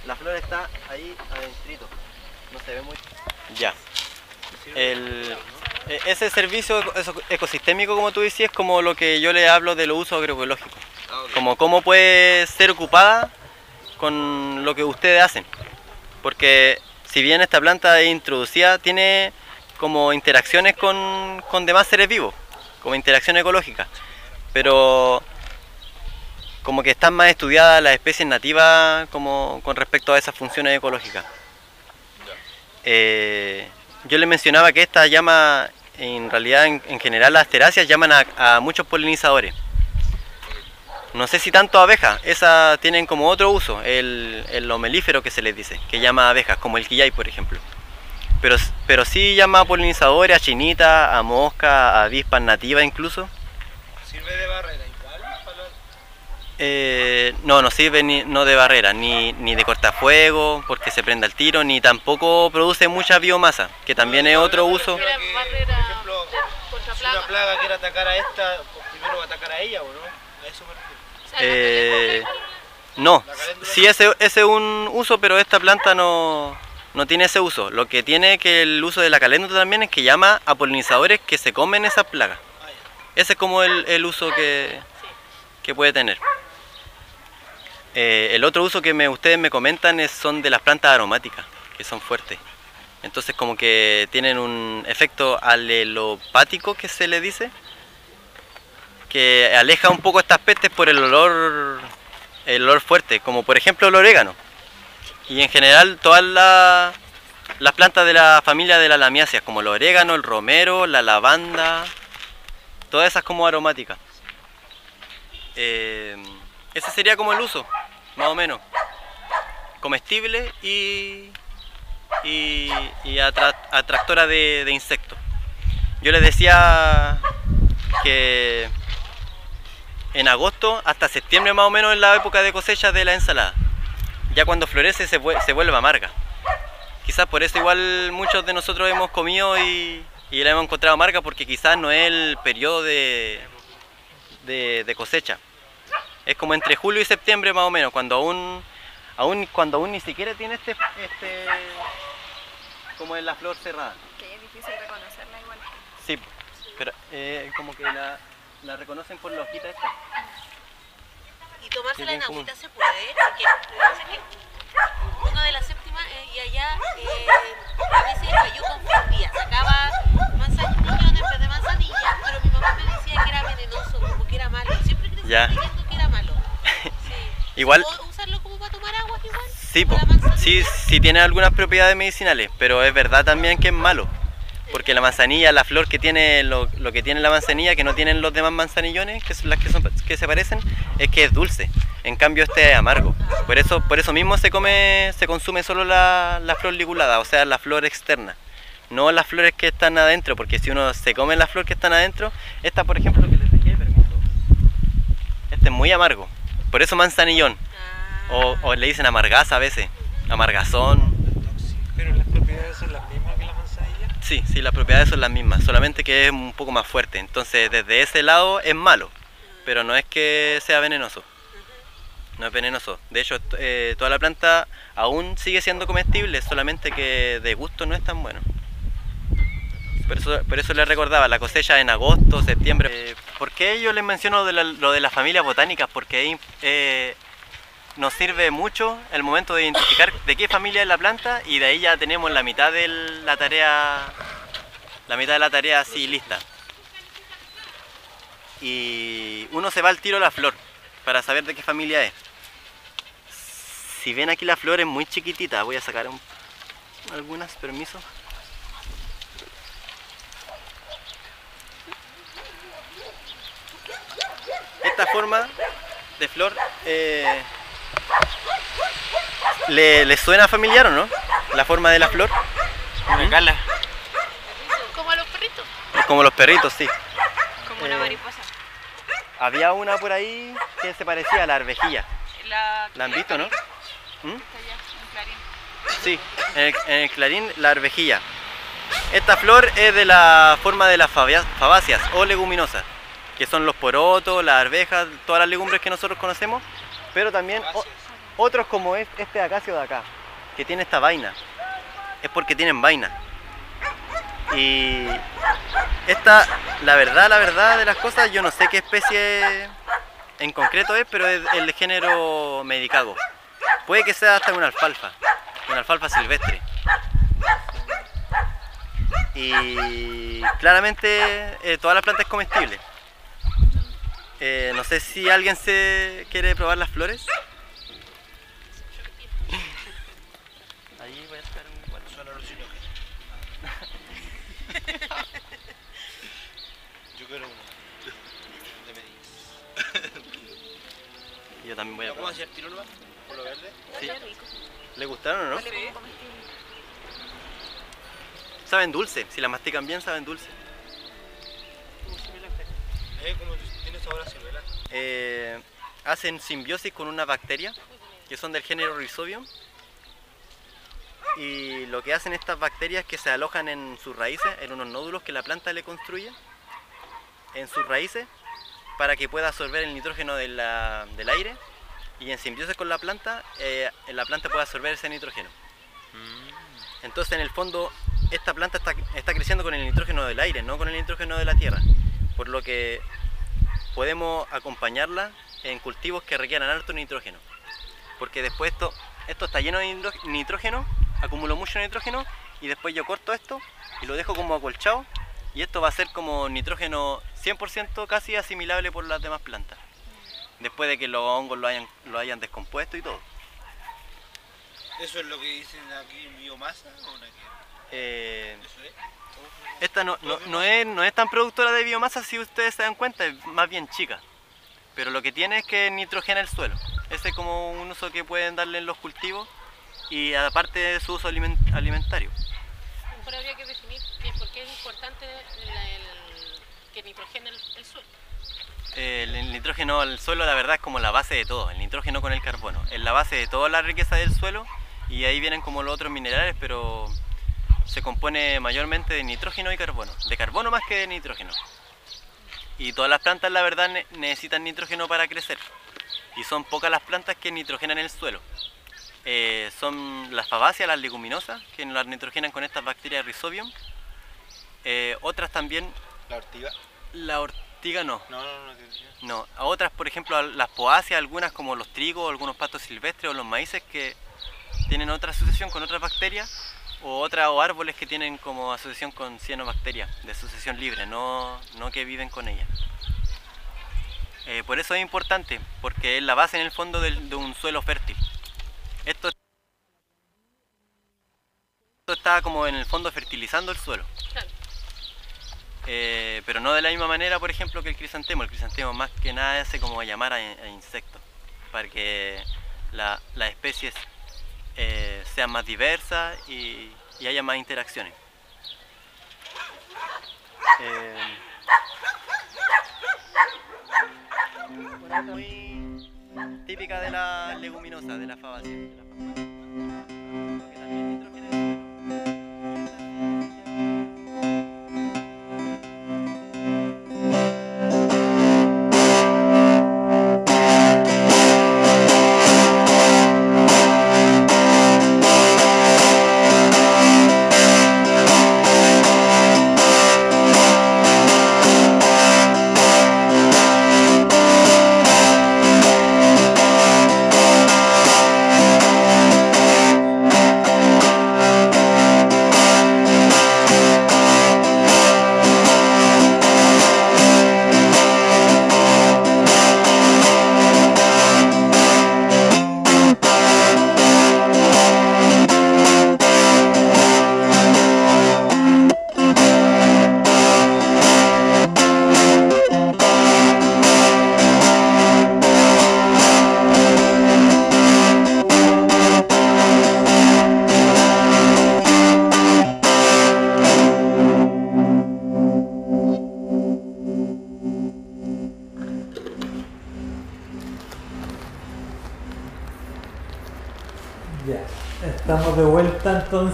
La flor está ahí adentrito. No se ve muy... Ya. El, e- ese servicio eco- eco- ecosistémico, como tú decías, es como lo que yo le hablo de los usos agroecológicos. Ah. Como cómo puede ser ocupada con lo que ustedes hacen. Porque si bien esta planta es introducida, tiene como interacciones con, con demás seres vivos, como interacción ecológica. Pero como que están más estudiadas las especies nativas como con respecto a esas funciones ecológicas. Eh, yo les mencionaba que esta llama, en realidad en, en general las teráceas llaman a, a muchos polinizadores. No sé si tanto abejas, esas tienen como otro uso, el, el homelífero que se les dice, que llama abejas, como el quillay por ejemplo. Pero, pero sí llama a polinizadores, a chinitas, a moscas, a avispas nativas incluso. Sirve de barrera igual Eh, no, no sirve ni, no de barrera, ni, ni de cortafuego, porque se prenda el tiro, ni tampoco produce mucha biomasa, que también es otro uso. Que, por ejemplo, Si una plaga. quiere atacar a esta, pues primero va a atacar a ella, ¿o no? A eso me refiero. Eh, no, sí ese, ese es un uso, pero esta planta no, no tiene ese uso. Lo que tiene que el uso de la caléndula también es que llama a polinizadores que se comen esas plagas. Ese es como el, el uso que, que puede tener. Eh, el otro uso que me, ustedes me comentan es, son de las plantas aromáticas, que son fuertes. Entonces como que tienen un efecto alelopático que se le dice, que aleja un poco estas pestes por el olor, el olor fuerte, como por ejemplo el orégano. Y en general todas la- las plantas de la familia de las lamiáceas, como el orégano, el romero, la lavanda, todas esas como aromáticas. Eh, ese sería como el uso, más o menos. Comestible y, y, y atra- atractora de, de insectos. Yo les decía que en agosto hasta septiembre más o menos es la época de cosecha de la ensalada. Ya cuando florece se, se vuelve amarga. Quizás por eso igual muchos de nosotros hemos comido y, y la hemos encontrado amarga porque quizás no es el periodo de, de, de cosecha. Es como entre julio y septiembre más o menos, cuando aún, aún, cuando aún ni siquiera tiene este, este como es la flor cerrada. Que es difícil reconocerla igual. Sí, pero eh, como que la, la reconocen por la hojita esta. Y tomársela en agüita se puede, porque lo que uno de la séptima eh, y allá eh, a veces yo confundía, sacaba manzanillas en vez de manzanilla, pero mi mamá me decía que era venenoso, como que era malo. Siempre crecí Ya. creyendo que era malo. Sí. Igual- ¿Puedo usarlo como para tomar agua igual? Sí, po. ¿Como la manzanilla? sí, sí tiene algunas propiedades medicinales, pero es verdad también que es malo. Porque la manzanilla, la flor que tiene, lo, lo que tiene la manzanilla, que no tienen los demás manzanillones, que son las que, son, que se parecen, es que es dulce. En cambio este es amargo. Por eso, por eso mismo se come, se consume solo la, la flor ligulada, o sea, la flor externa. No las flores que están adentro, porque si uno se come las flores que están adentro, esta por ejemplo que les dejé, permiso. Este es muy amargo. Por eso manzanillón. O, o le dicen amargaza a veces. Amargazón. Pero las propiedades son las mismas que la manzanilla. Sí, sí, las propiedades son las mismas, solamente que es un poco más fuerte. Entonces, desde ese lado es malo, pero no es que sea venenoso. No es venenoso. De hecho, eh, toda la planta aún sigue siendo comestible, solamente que de gusto no es tan bueno. Por eso, por eso les recordaba, la cosecha en agosto, septiembre. Eh, ¿Por qué yo les menciono lo de las familias botánicas? Porque eh, nos sirve mucho el momento de identificar de qué familia es la planta y de ahí ya tenemos la mitad de la tarea, la mitad de la tarea así lista. Y uno se va al tiro a la flor para saber de qué familia es. si ven aquí la flor es muy chiquitita, voy a sacar un- algunas, permiso. Esta forma de flor eh, ¿le, le suena familiar o no? La forma de la flor. Una cala. Como a los perritos. Como los perritos, sí. Como una Eh, mariposa. Había una por ahí que se parecía a la arvejilla. La, ¿La han visto, no? ¿Mm? Está allá, en Clarín. Sí, en el, en el clarín la arvejilla. Esta flor es de la forma de las fabáceas o leguminosas, que son los porotos, las arvejas, todas las legumbres que nosotros conocemos, pero también o- otros como es- este acacio de acá, que tiene esta vaina. Es porque tienen vaina. Y esta, la verdad, la verdad de las cosas, yo no sé qué especie en concreto es, pero es el género medicago. Puede que sea hasta una alfalfa, una alfalfa silvestre. Y claramente eh, toda la planta es comestible. Eh, no sé si alguien se quiere probar las flores. Ahí voy a sacar un bueno. Son alucinógenos. Yo quiero uno. De medida. Yo también voy a ¿Lo puedo probar. hacer tiro nomás? ¿Por lo verde? Sí. ¿Le gustaron o no? Saben dulce, si la mastican bien saben dulce. Eh, hacen simbiosis con una bacteria que son del género Rhizobium y lo que hacen estas bacterias es que se alojan en sus raíces, en unos nódulos que la planta le construye en sus raíces para que pueda absorber el nitrógeno del aire y en simbiosis con la planta, eh, la planta puede absorber ese nitrógeno. Entonces en el fondo esta planta está, está creciendo con el nitrógeno del aire, no con el nitrógeno de la tierra, por lo que podemos acompañarla en cultivos que requieran alto nitrógeno. Porque después esto, está lleno de nitrógeno, acumulo mucho nitrógeno y después yo corto esto y lo dejo como acolchado y esto va a ser como nitrógeno 100% casi asimilable por las demás plantas. Después de que los hongos lo hayan, lo hayan descompuesto y todo. ¿Eso es lo que dicen aquí biomasa una que? Eh. Esta no, no- no es, no es tan productora de biomasa si ustedes se dan cuenta, es más bien chica. Pero lo que tiene es que nitrogena el suelo. Ese es como un uso que pueden darle en los cultivos y aparte de su uso aliment- alimentario. Mejor habría que definir por qué es importante el, el- que nitrogene el, el suelo. El, el nitrógeno al suelo la verdad es como la base de todo, el nitrógeno con el carbono. Es la base de toda la riqueza del suelo y ahí vienen como los otros minerales, pero se compone mayormente de nitrógeno y carbono. De carbono más que de nitrógeno. Y todas las plantas la verdad ne- necesitan nitrógeno para crecer. Y son pocas las plantas que nitrogenan el suelo. Eh, son las fabáceas, las leguminosas, que las nitrogenan con estas bacterias Rhizobium. Eh, otras también, ¿La ortiga? la ortiga no. No, no, no. No, a otras, por ejemplo, a las poáceas, algunas como los trigos, algunos pastos silvestres o los maíces que tienen otra asociación con otras bacterias, o otras o árboles que tienen como asociación con cianobacterias, de asociación libre, no, no que viven con ellas. Eh, por eso es importante, porque es la base en el fondo de un suelo fértil. Esto, esto está como en el fondo fertilizando el suelo. Eh, pero no de la misma manera, por ejemplo, que el crisantemo. El crisantemo más que nada hace como llamar a, a insectos, para que la- las especies eh, sean más diversas y, y haya más interacciones. Eh, muy típica de la leguminosa, de la fabácea.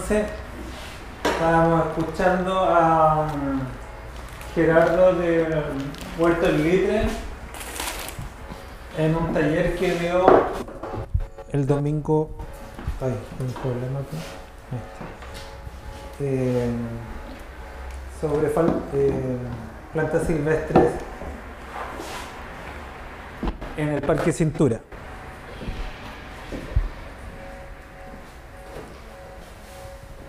Entonces. Estábamos escuchando a um, Gerardo de Huerto del Litre en un taller que dio el domingo. Ay, un problema aquí. Eh, sobre eh, plantas silvestres en el Parque Cintura.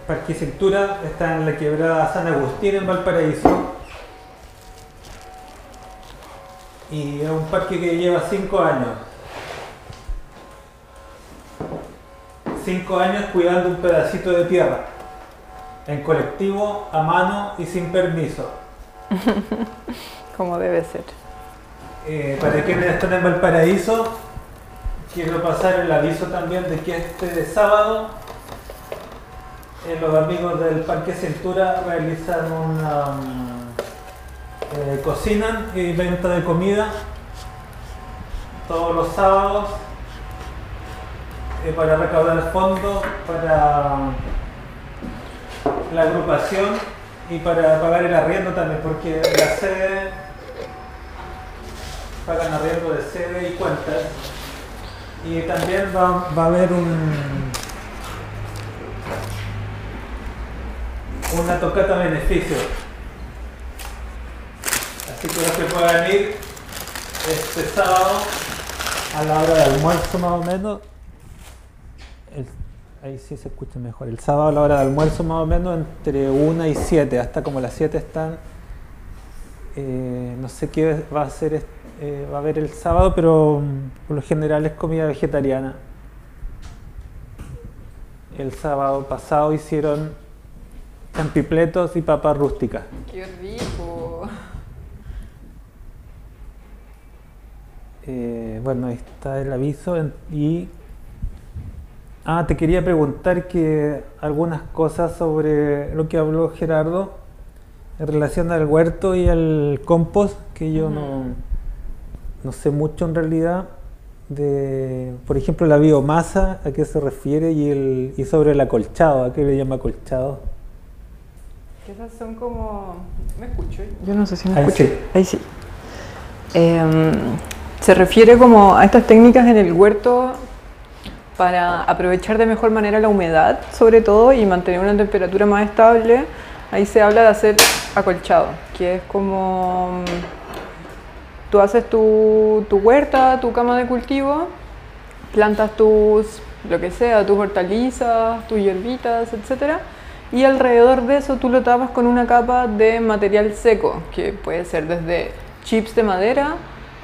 Parque Cintura está en la quebrada San Agustín en Valparaíso. Y es un parque que lleva cinco años. Cinco años cuidando un pedacito de tierra. En colectivo, a mano y sin permiso. Como debe ser. Eh, para quienes están en Valparaíso, quiero pasar el aviso también de que este sábado eh, los amigos del Parque Cintura realizan una mm, eh, cocinan y venta de comida todos los sábados eh, para recaudar fondos para la agrupación y para pagar el arriendo también, porque la sede pagan arriendo de sede y cuentas. Y también va, va a haber un una tocata beneficio. Así que los que puedan ir este sábado a la hora de almuerzo más o menos. ahí sí se escucha mejor. El sábado a la hora de almuerzo más o menos entre 1 y 7, hasta como las 7 están. eh, no sé qué va a est- eh, va a haber el sábado, pero mm, por lo general es comida vegetariana. El sábado pasado hicieron champipletos y papas rústicas. Qué rico. Eh, bueno, ahí está el aviso y... Ah, te quería preguntar que algunas cosas sobre lo que habló Gerardo en relación al huerto y al compost, que yo no, no sé mucho en realidad, de, por ejemplo, la biomasa, a qué se refiere, y, el, y sobre el acolchado, a qué le llama acolchado. Que esas son como... ¿Me escucho? Yo no sé si me Ahí escucho. sí. Ahí sí. Em, se refiere como a estas técnicas en el huerto para aprovechar de mejor manera la humedad, sobre todo, y mantener una temperatura más estable. Ahí se habla de hacer acolchado, que es como mm, tú haces tu, tu huerta, tu cama de cultivo, plantas tus, lo que sea, tus hortalizas, tus hierbitas, etcétera, y alrededor de eso tú lo tapas con una capa de material seco, que puede ser desde chips de madera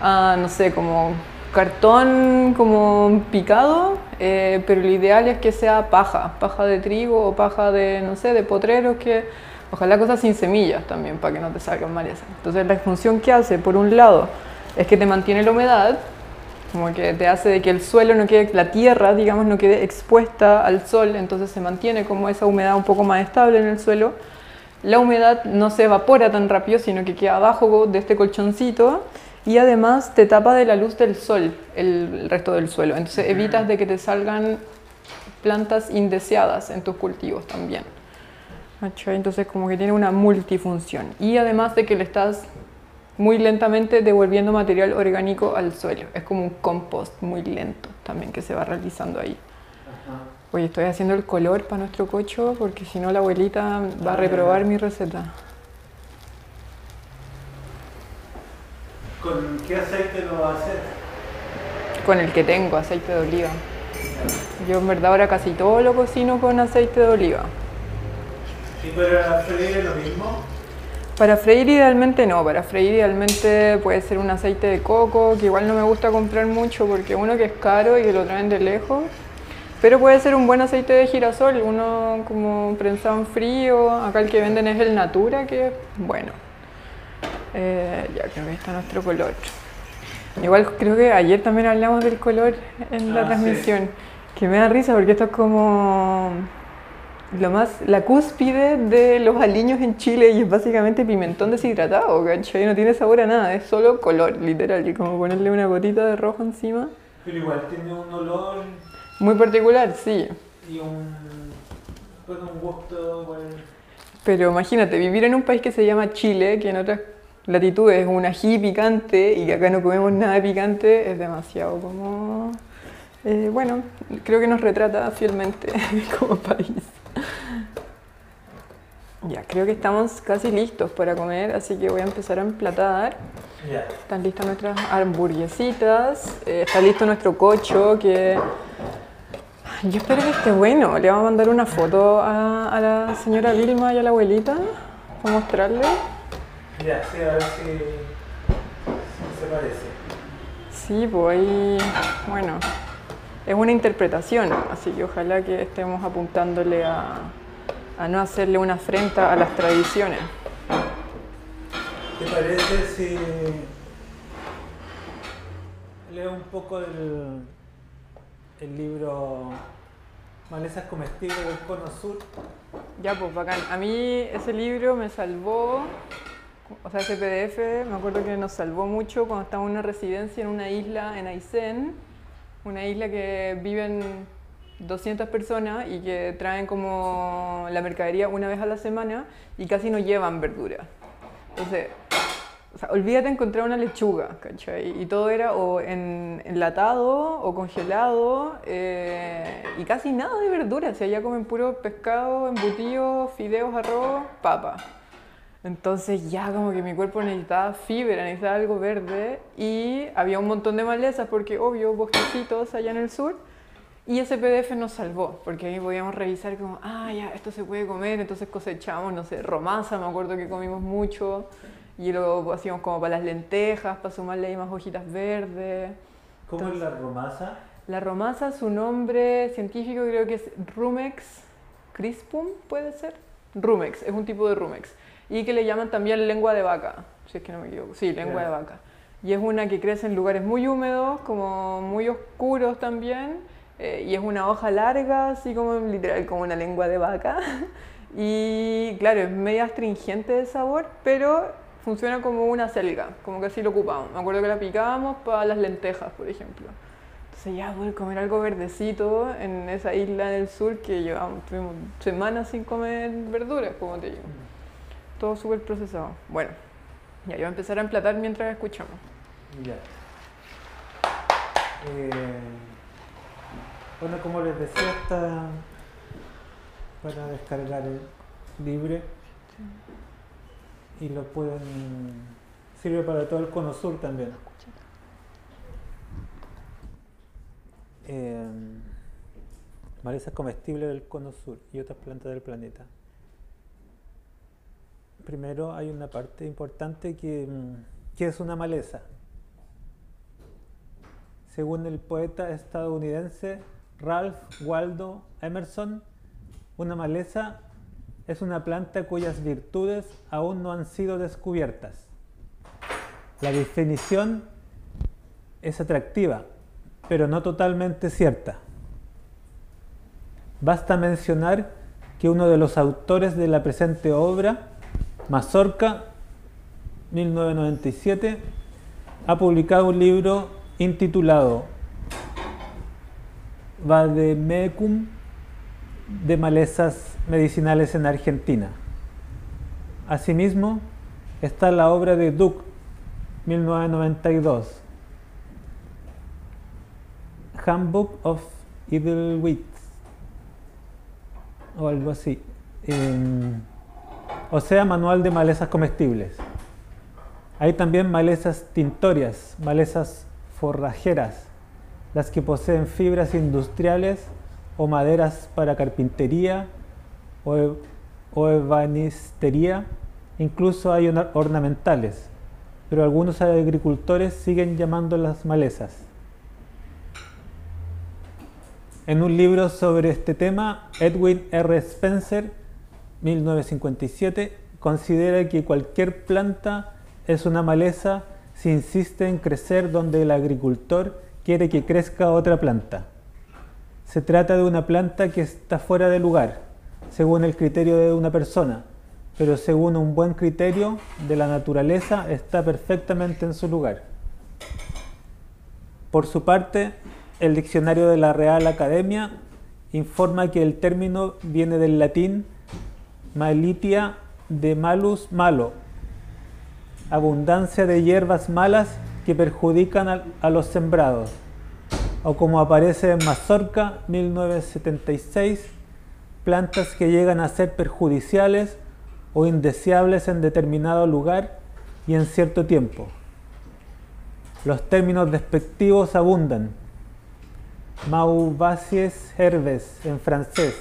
a, no sé, como cartón como picado, eh, pero lo ideal es que sea paja, paja de trigo o paja de, no sé, de potreros, que ojalá cosas sin semillas también, para que no te salgan malezas. Entonces la función que hace, por un lado, es que te mantiene la humedad, como que te hace de que el suelo no quede, la tierra, digamos, no quede expuesta al sol, entonces se mantiene como esa humedad un poco más estable en el suelo. La humedad no se evapora tan rápido, sino que queda abajo de este colchoncito y además te tapa de la luz del sol el, resto del suelo. Entonces evitas de que te salgan plantas indeseadas en tus cultivos también. Entonces como que tiene una multifunción. Y además de que le estás muy lentamente devolviendo material orgánico al suelo. Es como un compost muy lento también que se va realizando ahí. Oye, estoy haciendo el color para nuestro cocho porque si no la abuelita va a reprobar mi receta. ¿Con qué aceite lo va a hacer? Con el que tengo, aceite de oliva. Yo en verdad ahora casi todo lo cocino con aceite de oliva. ¿Y para freír es lo mismo? Para freír idealmente no, para freír idealmente puede ser un aceite de coco, que igual no me gusta comprar mucho porque uno que es caro y que lo traen de lejos. Pero puede ser un buen aceite de girasol, uno como prensado en frío. Acá el que venden es el Natura, que es bueno. Eh, ya creo que está nuestro color. Igual creo que ayer también hablamos del color en la Ah, sí. transmisión, que me da risa porque esto es como lo más, la cúspide de los aliños en Chile y es básicamente pimentón deshidratado, ¿cachai? No tiene sabor a nada, es solo color, literal, y como ponerle una gotita de rojo encima. Pero igual tiene un olor. Muy particular, sí. y un, un gusto. Pero imagínate, vivir en un país que se llama Chile, que en otras latitudes es un ají picante y que acá no comemos nada picante, es demasiado como... eh, bueno, creo que nos retrata fielmente como país. Ya, creo que estamos casi listos para comer, así que voy a empezar a emplatar. Ya. Están listas nuestras hamburguesitas, eh, está listo nuestro cocho que... Yo espero que esté bueno. Le vamos a mandar una foto a, a la señora Vilma y a la abuelita para mostrarle. Ya, sí, a ver si, si se parece. Sí, pues ahí, bueno, es una interpretación, así que ojalá que estemos apuntándole a, a no hacerle una afrenta a las tradiciones. ¿Te parece si leo un poco el, el libro Malezas comestibles del Cono Sur? Ya, pues bacán. A mí ese libro me salvó, o sea, ese PDF, me acuerdo que nos salvó mucho cuando estábamos en una residencia en una isla en Aysén, una isla que viven 200 personas y que traen como la mercadería una vez a la semana y casi no llevan verdura. Entonces, o sea, olvídate encontrar una lechuga, ¿cachai? Y todo era o en, enlatado o congelado eh, y casi nada de verduras. Si allá comen puro pescado, embutido, fideos, arroz, papa. Entonces ya como que mi cuerpo necesitaba fibra, necesitaba algo verde y había un montón de malezas porque obvio, bosquecitos allá en el sur. Y ese PDF nos salvó, porque ahí podíamos revisar como, ah, ya, esto se puede comer, entonces cosechamos, no sé, romaza, me acuerdo que comimos mucho, y lo hacíamos como para las lentejas, para sumarle ahí más hojitas verdes. ¿Cómo es la romaza? La romaza, su nombre científico creo que es Rumex crispum, puede ser. Rumex, es un tipo de Rumex. Y que le llaman también lengua de vaca, si es que no me equivoco. Sí, lengua de vaca. Y es una que crece en lugares muy húmedos, como muy oscuros también. Eh, y es una hoja larga, así como literal, como una lengua de vaca. Y claro, es media astringente de sabor, pero funciona como una selga, como que así lo ocupamos. Me acuerdo que la picábamos para las lentejas, por ejemplo. Entonces ya poder comer algo verdecito en esa isla del sur que llevamos, tuvimos semanas sin comer verduras, como te digo. Todo súper procesado. Bueno, ya yo voy a empezar a emplatar mientras escuchamos. Ya. Eh, bueno, como les decía, está para descargar libre y lo pueden. sirve para todo el cono sur también. Eh, malezas comestibles del cono sur y otras plantas del planeta. Primero hay una parte importante que, mm, que es una maleza. Según el poeta estadounidense Ralph Waldo Emerson, una maleza es una planta cuyas virtudes aún no han sido descubiertas. La definición es atractiva, pero no totalmente cierta. Basta mencionar que uno de los autores de la presente obra, Mazorca, 1997, ha publicado un libro intitulado Vademecum de malezas medicinales en Argentina. Asimismo, está la obra de Duke, 1992, Handbook of Evil o algo así. O sea, Manual de Malezas Comestibles. Hay también malezas tintorias, malezas forrajeras, las que poseen fibras industriales o maderas para carpintería o, e- o incluso hay orna- ornamentales, pero algunos agricultores siguen llamándolas malezas. En un libro sobre este tema, Edwin R. Spencer, 1957, considera que cualquier planta es una maleza si insiste en crecer donde el agricultor quiere que crezca otra planta. Se trata de una planta que está fuera de lugar, según el criterio de una persona, pero según un buen criterio de la naturaleza está perfectamente en su lugar. Por su parte, el diccionario de la Real Academia informa que el término viene del latín malitia de malus malo, abundancia de hierbas malas que perjudican a, los sembrados, o como aparece en Mazorca 1976, plantas que llegan a ser perjudiciales o indeseables en determinado lugar y en cierto tiempo. Los términos despectivos abundan. Mauvacies herbes en francés,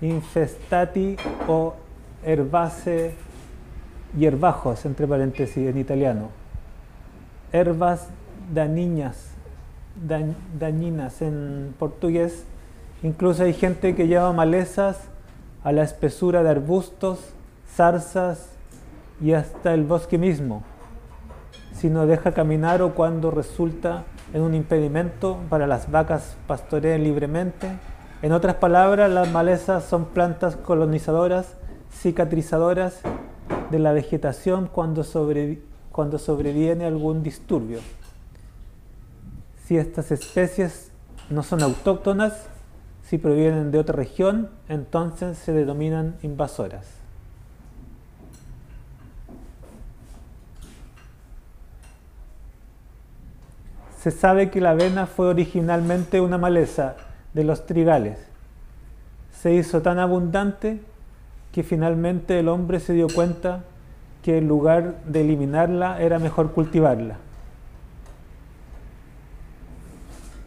infestati o herbacee hierbajos, entre paréntesis, en italiano. Herbas dañinas, dañ- dañinas en portugués. Incluso hay gente que llama malezas a la espesura de arbustos, zarzas y hasta el bosque mismo, si no deja caminar o cuando resulta en un impedimento para las vacas pastoreen libremente. En otras palabras, las malezas son plantas colonizadoras, cicatrizadoras de la vegetación cuando, sobrevi- cuando sobreviene algún disturbio. Si estas especies no son autóctonas, si provienen de otra región, entonces se denominan invasoras. Se sabe que la avena fue originalmente una maleza de los trigales. Se hizo tan abundante que finalmente el hombre se dio cuenta que en lugar de eliminarla era mejor cultivarla.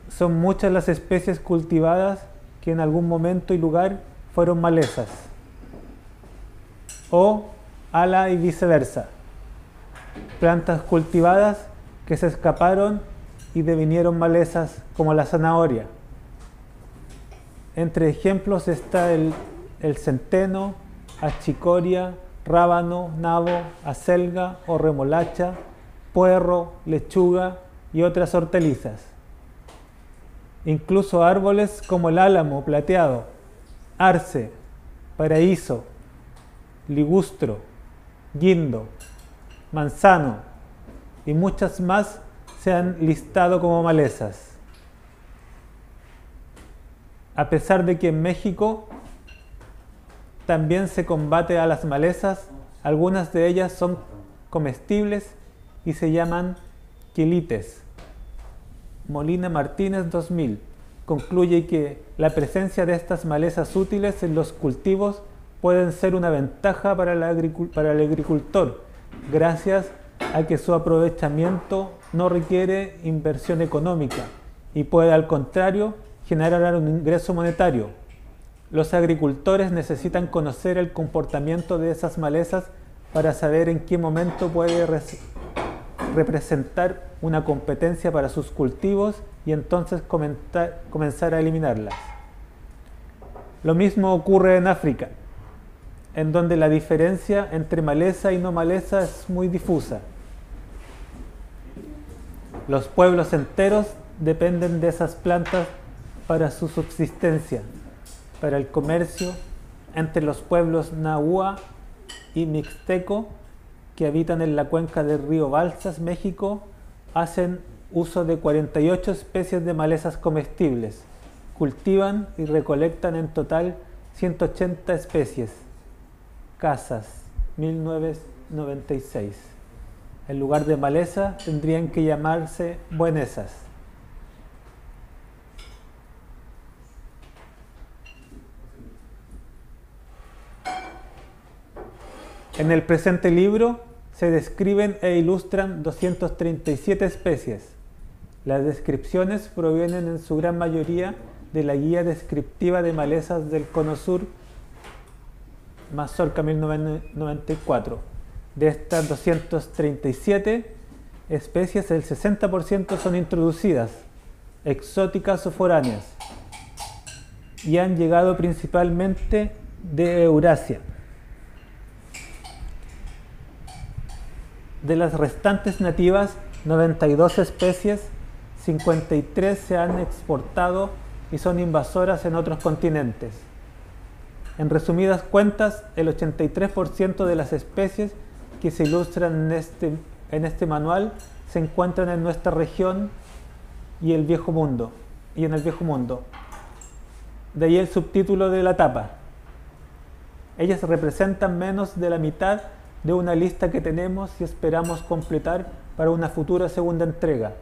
Son muchas las especies cultivadas que en algún momento y lugar fueron malezas. O ala y viceversa. Plantas cultivadas que se escaparon y devinieron malezas como la zanahoria. Entre ejemplos está el, el centeno, achicoria, rábano, nabo, acelga o remolacha, puerro, lechuga y otras hortalizas. Incluso árboles como el álamo plateado, arce, paraíso, ligustro, guindo, manzano y muchas más se han listado como malezas. A pesar de que en México también se combate a las malezas, algunas de ellas son comestibles y se llaman quilites. Molina Martínez 2000 concluye que la presencia de estas malezas útiles en los cultivos pueden ser una ventaja para, para el agricultor, gracias a que su aprovechamiento no requiere inversión económica y puede al contrario generar un ingreso monetario. Los agricultores necesitan conocer el comportamiento de esas malezas para saber en qué momento puede res- representar una competencia para sus cultivos y entonces comenzar a eliminarlas. Lo mismo ocurre en África, en donde la diferencia entre maleza y no maleza es muy difusa. Los pueblos enteros dependen de esas plantas para su subsistencia, para el comercio entre los pueblos Nahua y Mixteco que habitan en la cuenca del río Balsas, México, hacen uso de 48 especies de malezas comestibles. Cultivan y recolectan en total 180 especies. Casas, 1996. En lugar de maleza tendrían que llamarse buenesas. En el presente libro se describen e ilustran 237 especies. Las descripciones provienen en su gran mayoría de la guía descriptiva de malezas del Cono Sur, Mazorca 1994. De estas 237 especies, el 60% son introducidas, exóticas o foráneas, y han llegado principalmente de Eurasia. De las restantes nativas, 92 especies, 53 se han exportado y son invasoras en otros continentes. En resumidas cuentas, el 83% de las especies que se ilustran en este, en este manual se encuentran en nuestra región y el viejo mundo y en el viejo mundo. De ahí el subtítulo de la tapa. Ellas representan menos de la mitad de una lista que tenemos y esperamos completar para una futura segunda entrega.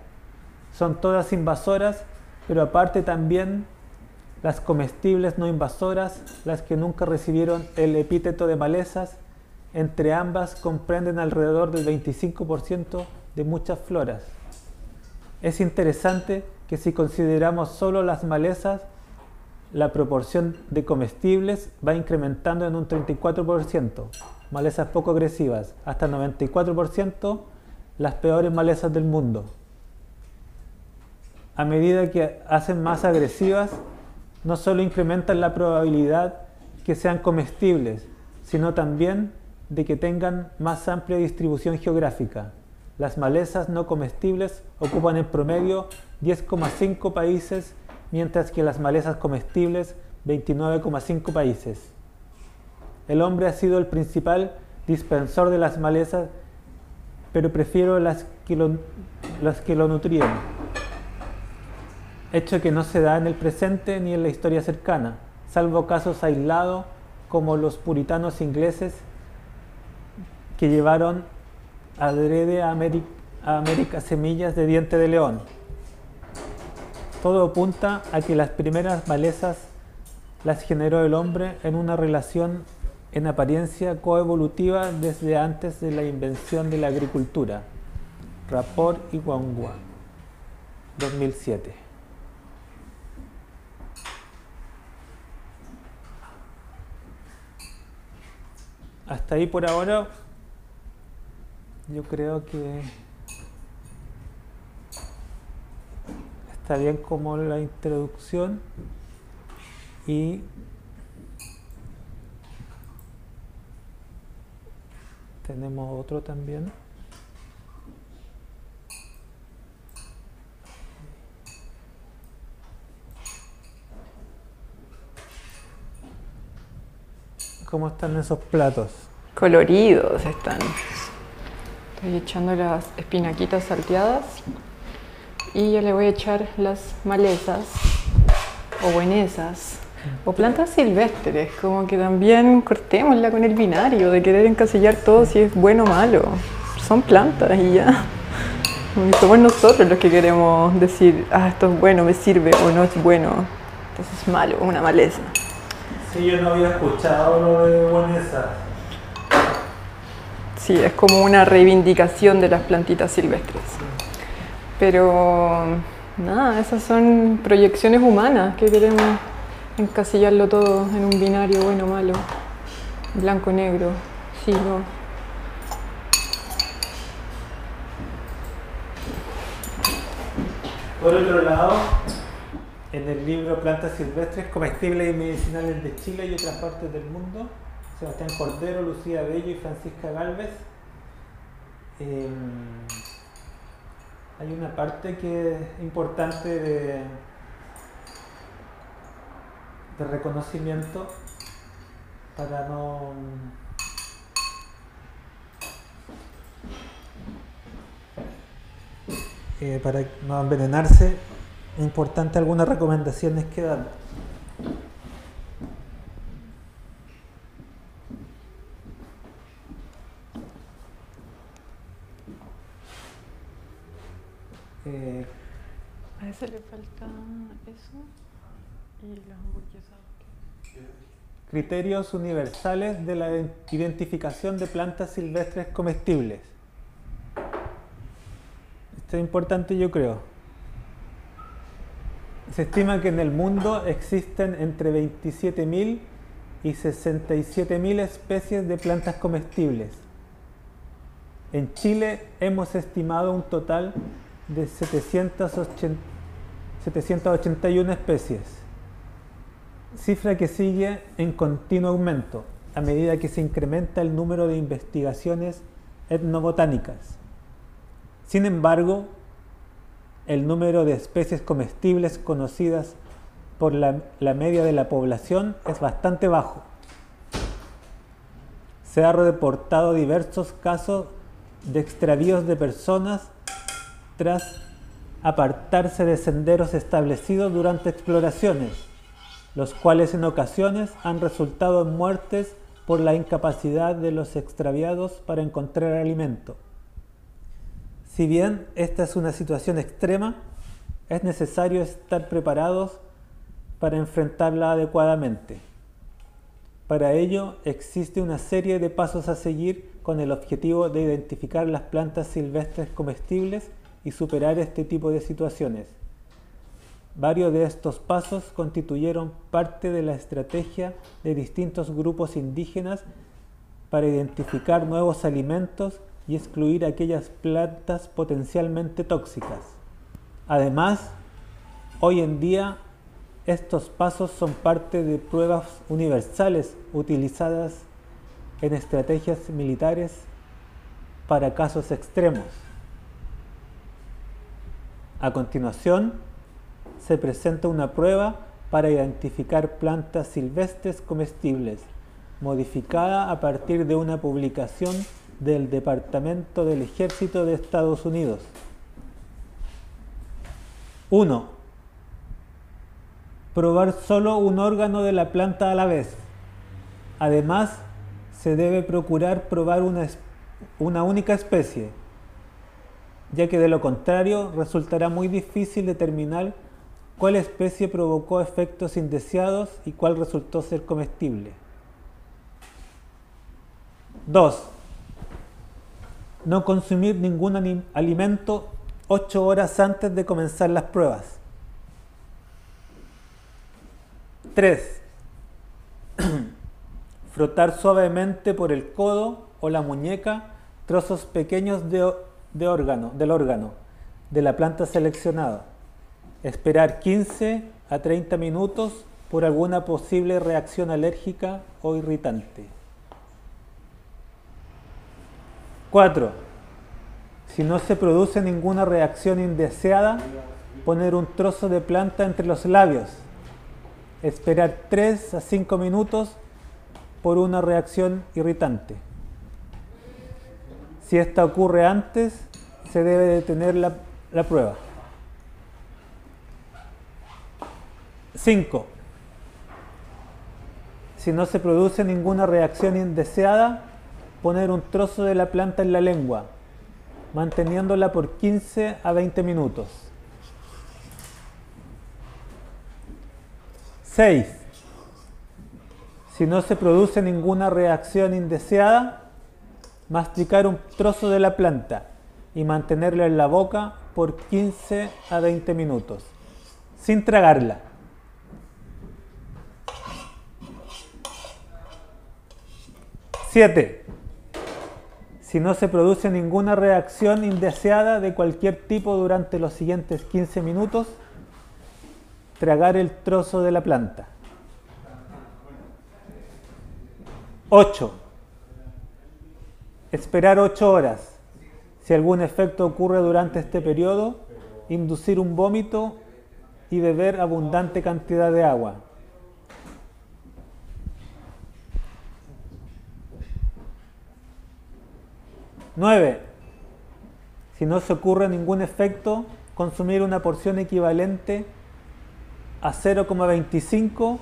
Son todas invasoras, pero aparte también las comestibles no invasoras, las que nunca recibieron el epíteto de malezas, entre ambas comprenden alrededor del 25% de muchas floras. Es interesante que si consideramos solo las malezas, la proporción de comestibles va incrementando en un 34%, malezas poco agresivas, hasta 94% las peores malezas del mundo. A medida que hacen más agresivas, no solo incrementan la probabilidad que sean comestibles, sino también de que tengan más amplia distribución geográfica. Las malezas no comestibles ocupan en promedio 10,5 países, mientras que las malezas comestibles 29,5 países. El hombre ha sido el principal dispensor de las malezas, pero prefiero las que lo, las que lo nutrían hecho que no se da en el presente ni en la historia cercana, salvo casos aislados como los puritanos ingleses que llevaron adrede a a América semillas de diente de león. Todo apunta a que las primeras malezas las generó el hombre en una relación en apariencia coevolutiva desde antes de la invención de la agricultura. Rapport y Wangua, 2007. hasta ahí por ahora yo creo que está bien como la introducción y tenemos otro también ¿Cómo están esos platos? Coloridos están. Estoy echando las espinaquitas salteadas y yo le voy a echar las malezas o buenesas o plantas silvestres, como que también cortémosla con el binario de querer encasillar todo si es bueno o malo. Son plantas y ya. Y somos nosotros los que queremos decir, ah, esto es bueno, me sirve o no es bueno, entonces es malo, una maleza. Sí, yo no había escuchado lo de Bonesa. Sí, es como una reivindicación de las plantitas silvestres. Pero nada, esas son proyecciones humanas que queremos encasillarlo todo en un binario bueno malo, blanco negro, sí, no. Por otro lado, en el libro Plantas Silvestres, Comestibles y Medicinales de Chile y otras partes del mundo, Sebastián Cordero, Lucía Bello y Francisca Galvez. Eh, hay una parte que es importante de, de reconocimiento para no eh, para no envenenarse importante algunas recomendaciones que dan. Eh, a ese le falta eso y hamburguesas. Criterios universales de la identificación de plantas silvestres comestibles. Esto es importante yo creo. Se estima que en el mundo existen entre 27.000 y 67.000 especies de plantas comestibles. En Chile hemos estimado un total de 781 especies, cifra que sigue en continuo aumento a medida que se incrementa el número de investigaciones etnobotánicas. Sin embargo, el número de especies comestibles conocidas por la, media de la población es bastante bajo. Se ha reportado diversos casos de extravíos de personas tras apartarse de senderos establecidos durante exploraciones, los cuales en ocasiones han resultado en muertes por la incapacidad de los extraviados para encontrar alimento. Si bien esta es una situación extrema, es necesario estar preparados para enfrentarla adecuadamente. Para ello existe una serie de pasos a seguir con el objetivo de identificar las plantas silvestres comestibles y superar este tipo de situaciones. Varios de estos pasos constituyeron parte de la estrategia de distintos grupos indígenas para identificar nuevos alimentos y excluir aquellas plantas potencialmente tóxicas. Además, hoy en día estos pasos son parte de pruebas universales utilizadas en estrategias militares para casos extremos. A continuación, se presenta una prueba para identificar plantas silvestres comestibles, modificada a partir de una publicación del Departamento del Ejército de Estados Unidos. 1. Probar solo un órgano de la planta a la vez. Además, se debe procurar probar una, una única especie, ya que de lo contrario resultará muy difícil determinar cuál especie provocó efectos indeseados y cuál resultó ser comestible. 2. No consumir ningún alimento 8 horas antes de comenzar las pruebas. 3. Frotar suavemente por el codo o la muñeca trozos pequeños de, órgano, del órgano de la planta seleccionada. Esperar 15 a 30 minutos por alguna posible reacción alérgica o irritante. 4. Si no se produce ninguna reacción indeseada, poner un trozo de planta entre los labios. Esperar 3 a 5 minutos por una reacción irritante. Si esta ocurre antes, se debe detener la, la prueba. 5. Si no se produce ninguna reacción indeseada, poner un trozo de la planta en la lengua, manteniéndola por 15 a 20 minutos. 6. Si no se produce ninguna reacción indeseada, masticar un trozo de la planta y mantenerla en la boca por 15 a 20 minutos, sin tragarla. 7. Si no se produce ninguna reacción indeseada de cualquier tipo durante los siguientes 15 minutos, tragar el trozo de la planta. 8. Esperar 8 horas. Si algún efecto ocurre durante este periodo, inducir un vómito y beber abundante cantidad de agua. 9. Si no se ocurre ningún efecto, consumir una porción equivalente a 0,25,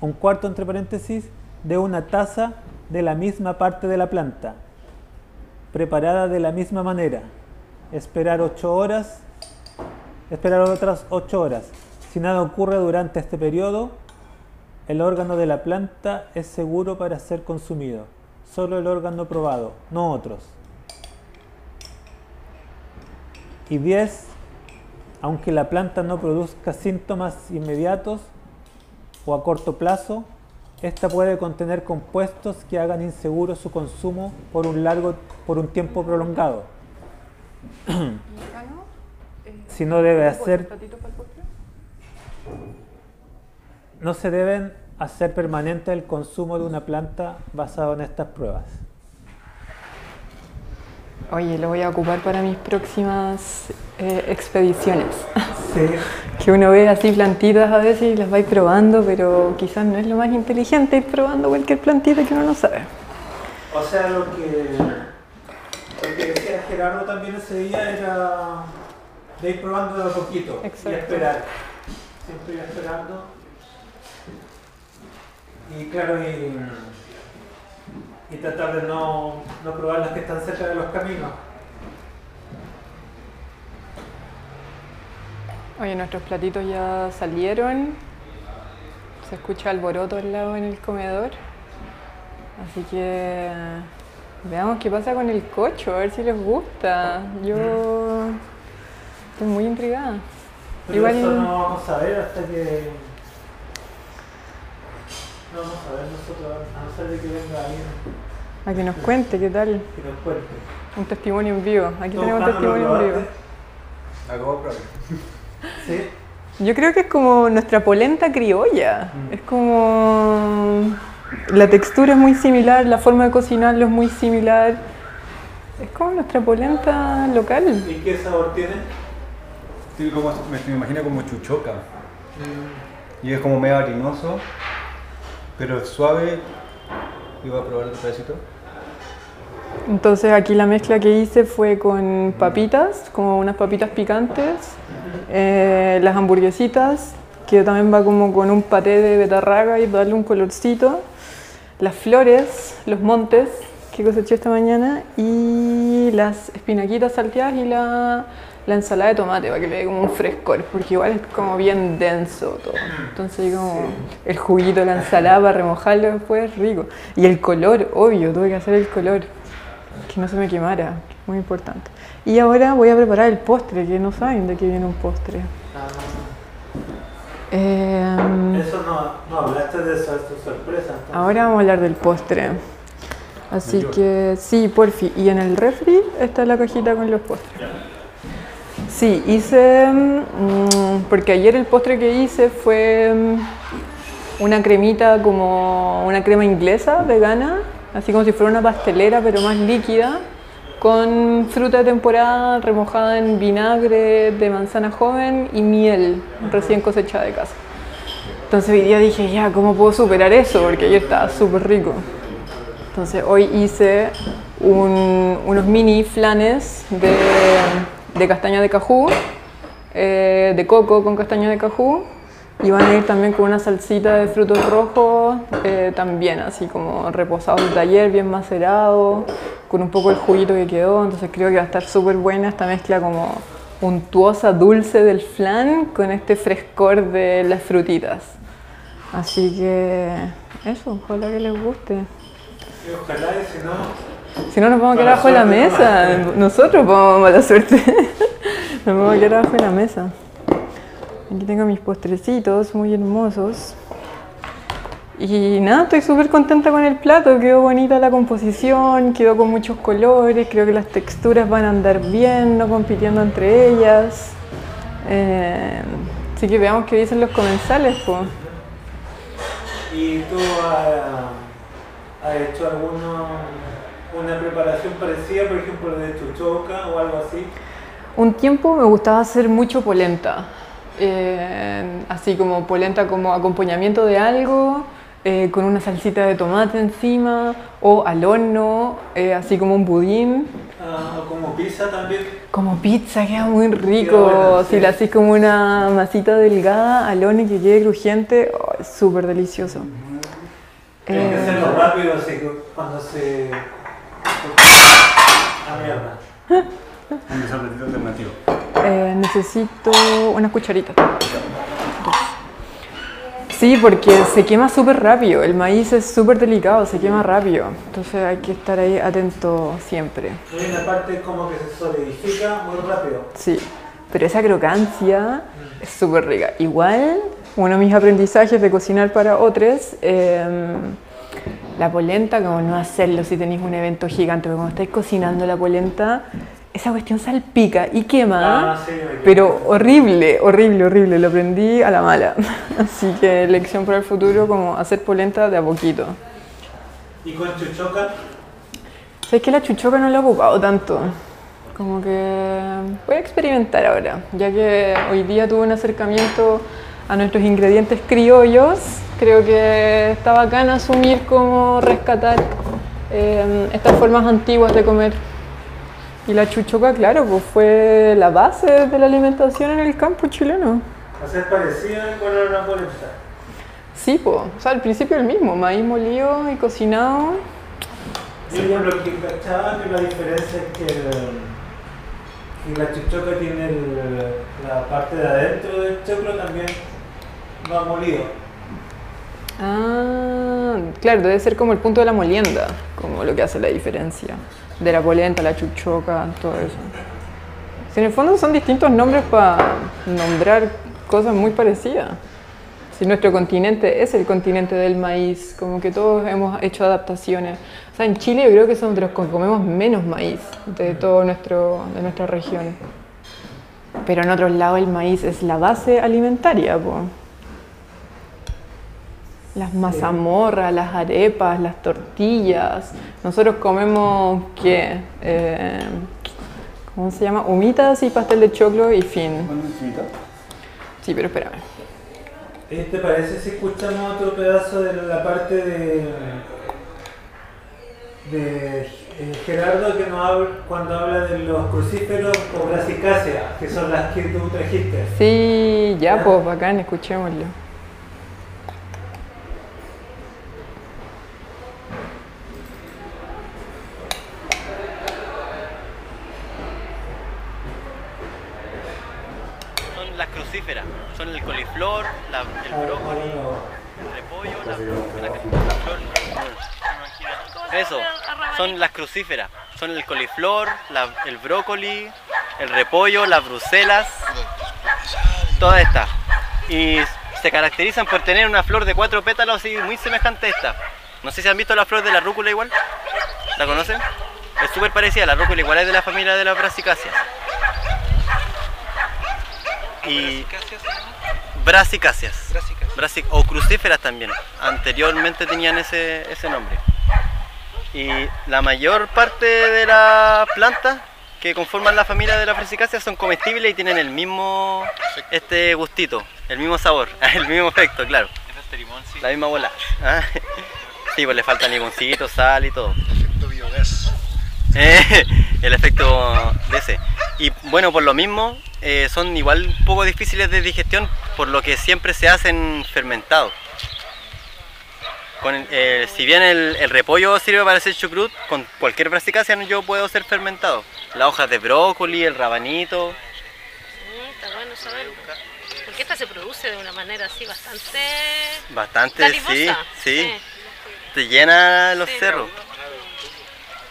un cuarto entre paréntesis, de una taza de la misma parte de la planta, preparada de la misma manera. Esperar 8 horas, esperar otras 8 horas. Si nada ocurre durante este periodo, el órgano de la planta es seguro para ser consumido. Solo el órgano probado, no otros. Y 10. Aunque la planta no produzca síntomas inmediatos o a corto plazo, esta puede contener compuestos que hagan inseguro su consumo por un largo por un tiempo prolongado. si no debe hacer no se deben hacer permanente el consumo de una planta basado en estas pruebas. Oye, lo voy a ocupar para mis próximas eh, expediciones. Sí. que uno ve así plantitas a veces y las va probando, pero quizás no es lo más inteligente ir probando cualquier plantita que uno no sabe. O sea, lo que, lo que decía Gerardo también ese día era de ir probando de a poquito y esperar. Siempre ir esperando Y claro, y, y tratar de no, no probar las que están cerca de los caminos. Oye, nuestros platitos ya salieron. Se escucha alboroto al lado en el comedor. Así que veamos qué pasa con el cocho, a ver si les gusta. Yo estoy muy intrigada. Pero Igual- eso no vamos a ver hasta que. No vamos a ver nosotros, a no ser de que venga alguien A que nos cuente qué tal. que nos cuente. Un testimonio en vivo. Aquí ¿Tú, tenemos un testimonio en vivo. de probar. Sí. Yo creo que es como nuestra polenta criolla. Mm. Es como. La textura es muy similar, la forma de cocinarlo es muy similar. Es como nuestra polenta local. ¿Y qué sabor tiene? Sí, como- me, me imagino como chuchoca. Y es como medio harinoso, pero es suave. Y voy a probar otro pedacito. Entonces aquí la mezcla que hice fue con papitas, como unas papitas picantes, eh, las hamburguesitas, que también va como con un paté de betarraga y darle un colorcito, las flores, los montes que coseché esta mañana y las espinaquitas salteadas y la, la ensalada de tomate para que le dé como un frescor, porque igual es como bien denso todo. Entonces como el juguito de la ensalada para remojarlo después es rico. Y el color, obvio, tuve que hacer el color que no se me quemara, muy importante. Y ahora voy a preparar el postre, que no saben de qué viene un postre. Em, Eso no, no hablaste de eso, es tu sorpresa. entonces. ahora vamos a hablar del postre. Así que sí, porfi. Y en el refri está la cajita con los postres. Sí, hice, mm, porque ayer el postre que hice fue mm, una cremita como una crema inglesa vegana, así como si fuera una pastelera pero más líquida, con fruta de temporada remojada en vinagre de manzana joven y miel recién cosechada de casa. Entonces hoy día dije, ya, ¿cómo puedo superar eso? Porque ayer estaba súper rico. Entonces hoy hice un- unos mini flanes de, de castaña de cajú, eh, de coco con castaña de cajú, y van a ir también con una salsita de frutos rojos, eh, también así como reposados de ayer, bien macerado, con un poco el juguito que quedó, entonces creo que va a estar súper buena esta mezcla como untuosa, dulce del flan con este frescor de las frutitas. Así que eso, ojalá que les guste. Ojalá, si no, Si no, nos vamos a quedar abajo de la mesa. Nosotros vamos mala suerte. Nos vamos a quedar abajo de la mesa. Aquí tengo mis postrecitos muy hermosos. Y nada, estoy súper contenta con el plato. Quedó bonita la composición, quedó con muchos colores. Creo que las texturas van a andar bien, no compitiendo entre ellas. Eh, así que veamos qué dicen los comensales. po. ¿y tú has, has hecho alguna una preparación parecida, por ejemplo, de chuchoca o algo así? Un tiempo me gustaba hacer mucho polenta, eh, así como polenta como acompañamiento de algo, eh, con una salsita de tomate encima, o al horno, eh, así como un budín. Ah, como pizza también. Como pizza, queda muy rico. si sí. la haces como una masita delgada al horno y que quede crujiente, oh, es súper delicioso. Tienes que Eh, hacerlo rápido, así cuando se. Mierda. Un desapetito alternativo. Eh, necesito unas cucharitas. Sí, porque se quema súper rápido. El maíz es súper delicado, se quema rápido. Entonces hay que estar ahí atento siempre. Hay una parte como que se solidifica muy rápido. Sí, pero esa crocancia es súper rica. Igual, uno de mis aprendizajes de cocinar para otros, eh, la polenta, como no hacerlo si tenéis un evento gigante, porque cuando estáis cocinando la polenta, esa cuestión salpica y quema, Ah, sí, pero horrible, horrible, horrible. Lo aprendí a la mala. Así que lección para el futuro, como hacer polenta de a poquito. ¿Y con chuchoca? Sabes que la chuchoca no la he ocupado tanto. Como que voy a experimentar ahora, ya que hoy día tuve un acercamiento a nuestros ingredientes criollos. Creo que está bacán asumir como rescatar eh, estas formas antiguas de comer. Y la chuchoca, claro, pues fue la base de la alimentación en el campo chileno. Hacer parecida con una polenta. Sí, po. o sea, al principio el mismo, maíz molido y cocinado. Yo ya lo que cachaba que la diferencia es que, que la chuchoca tiene el- la parte de adentro del choclo también va molido. Ah, claro, debe ser como el punto de la molienda, como lo que hace la diferencia. De la polenta, la chuchoca, todo eso. Si en el fondo son distintos nombres para nombrar cosas muy parecidas. Si nuestro continente es el continente del maíz, como que todos hemos hecho adaptaciones. O sea, en Chile yo creo que somos de los que comemos menos maíz de todo nuestro, de nuestra región. Pero en otros lados el maíz es la base alimentaria, po. Las mazamorras, las arepas, las tortillas. Nosotros comemos, ¿qué? Eh, ¿Cómo se llama? Humitas y pastel de choclo y fin. Sí, pero espérame. ¿Te parece si escuchamos otro pedazo de la parte de, de eh, Gerardo que nos habla, cuando habla de los crucíferos o brasicáceas, que son las que tú trajiste? Sí, ya, pues bacán, escuchémoslo. Son las crucíferas, son el coliflor, la- el brócoli, el repollo, la, la- la flor. Eso, son las crucíferas, son el coliflor, el brócoli, el repollo, las bruselas, todas estas. Y se caracterizan por tener una flor de cuatro pétalos así muy semejante a esta. No sé si han visto la flor de la rúcula igual. ¿La conocen? Es súper parecida, la rúcula igual es de la familia de las brasicáceas. Y brasicáceas. Brasic- o crucíferas también. Anteriormente tenían ese, ese nombre. Y la mayor parte de las plantas que conforman la familia de las brasicáceas son comestibles y tienen el mismo este gustito, el mismo sabor, el mismo efecto, claro. La misma bola. Ah, Sí, pues le falta limoncito, sal y todo. Efecto biogás. El efecto de ese. Y bueno, por lo mismo, eh, son igual un poco difíciles de digestión, por lo que siempre se hacen fermentados. Con eh, si bien el, el repollo sirve para hacer chucrut, con cualquier brasicácea yo puedo ser fermentado. Las hojas de brócoli, el rabanito. Mm, está bueno saberlo. Porque esta se produce de una manera así bastante... Bastante, sí, sí. sí. Te llena los Sí. cerros.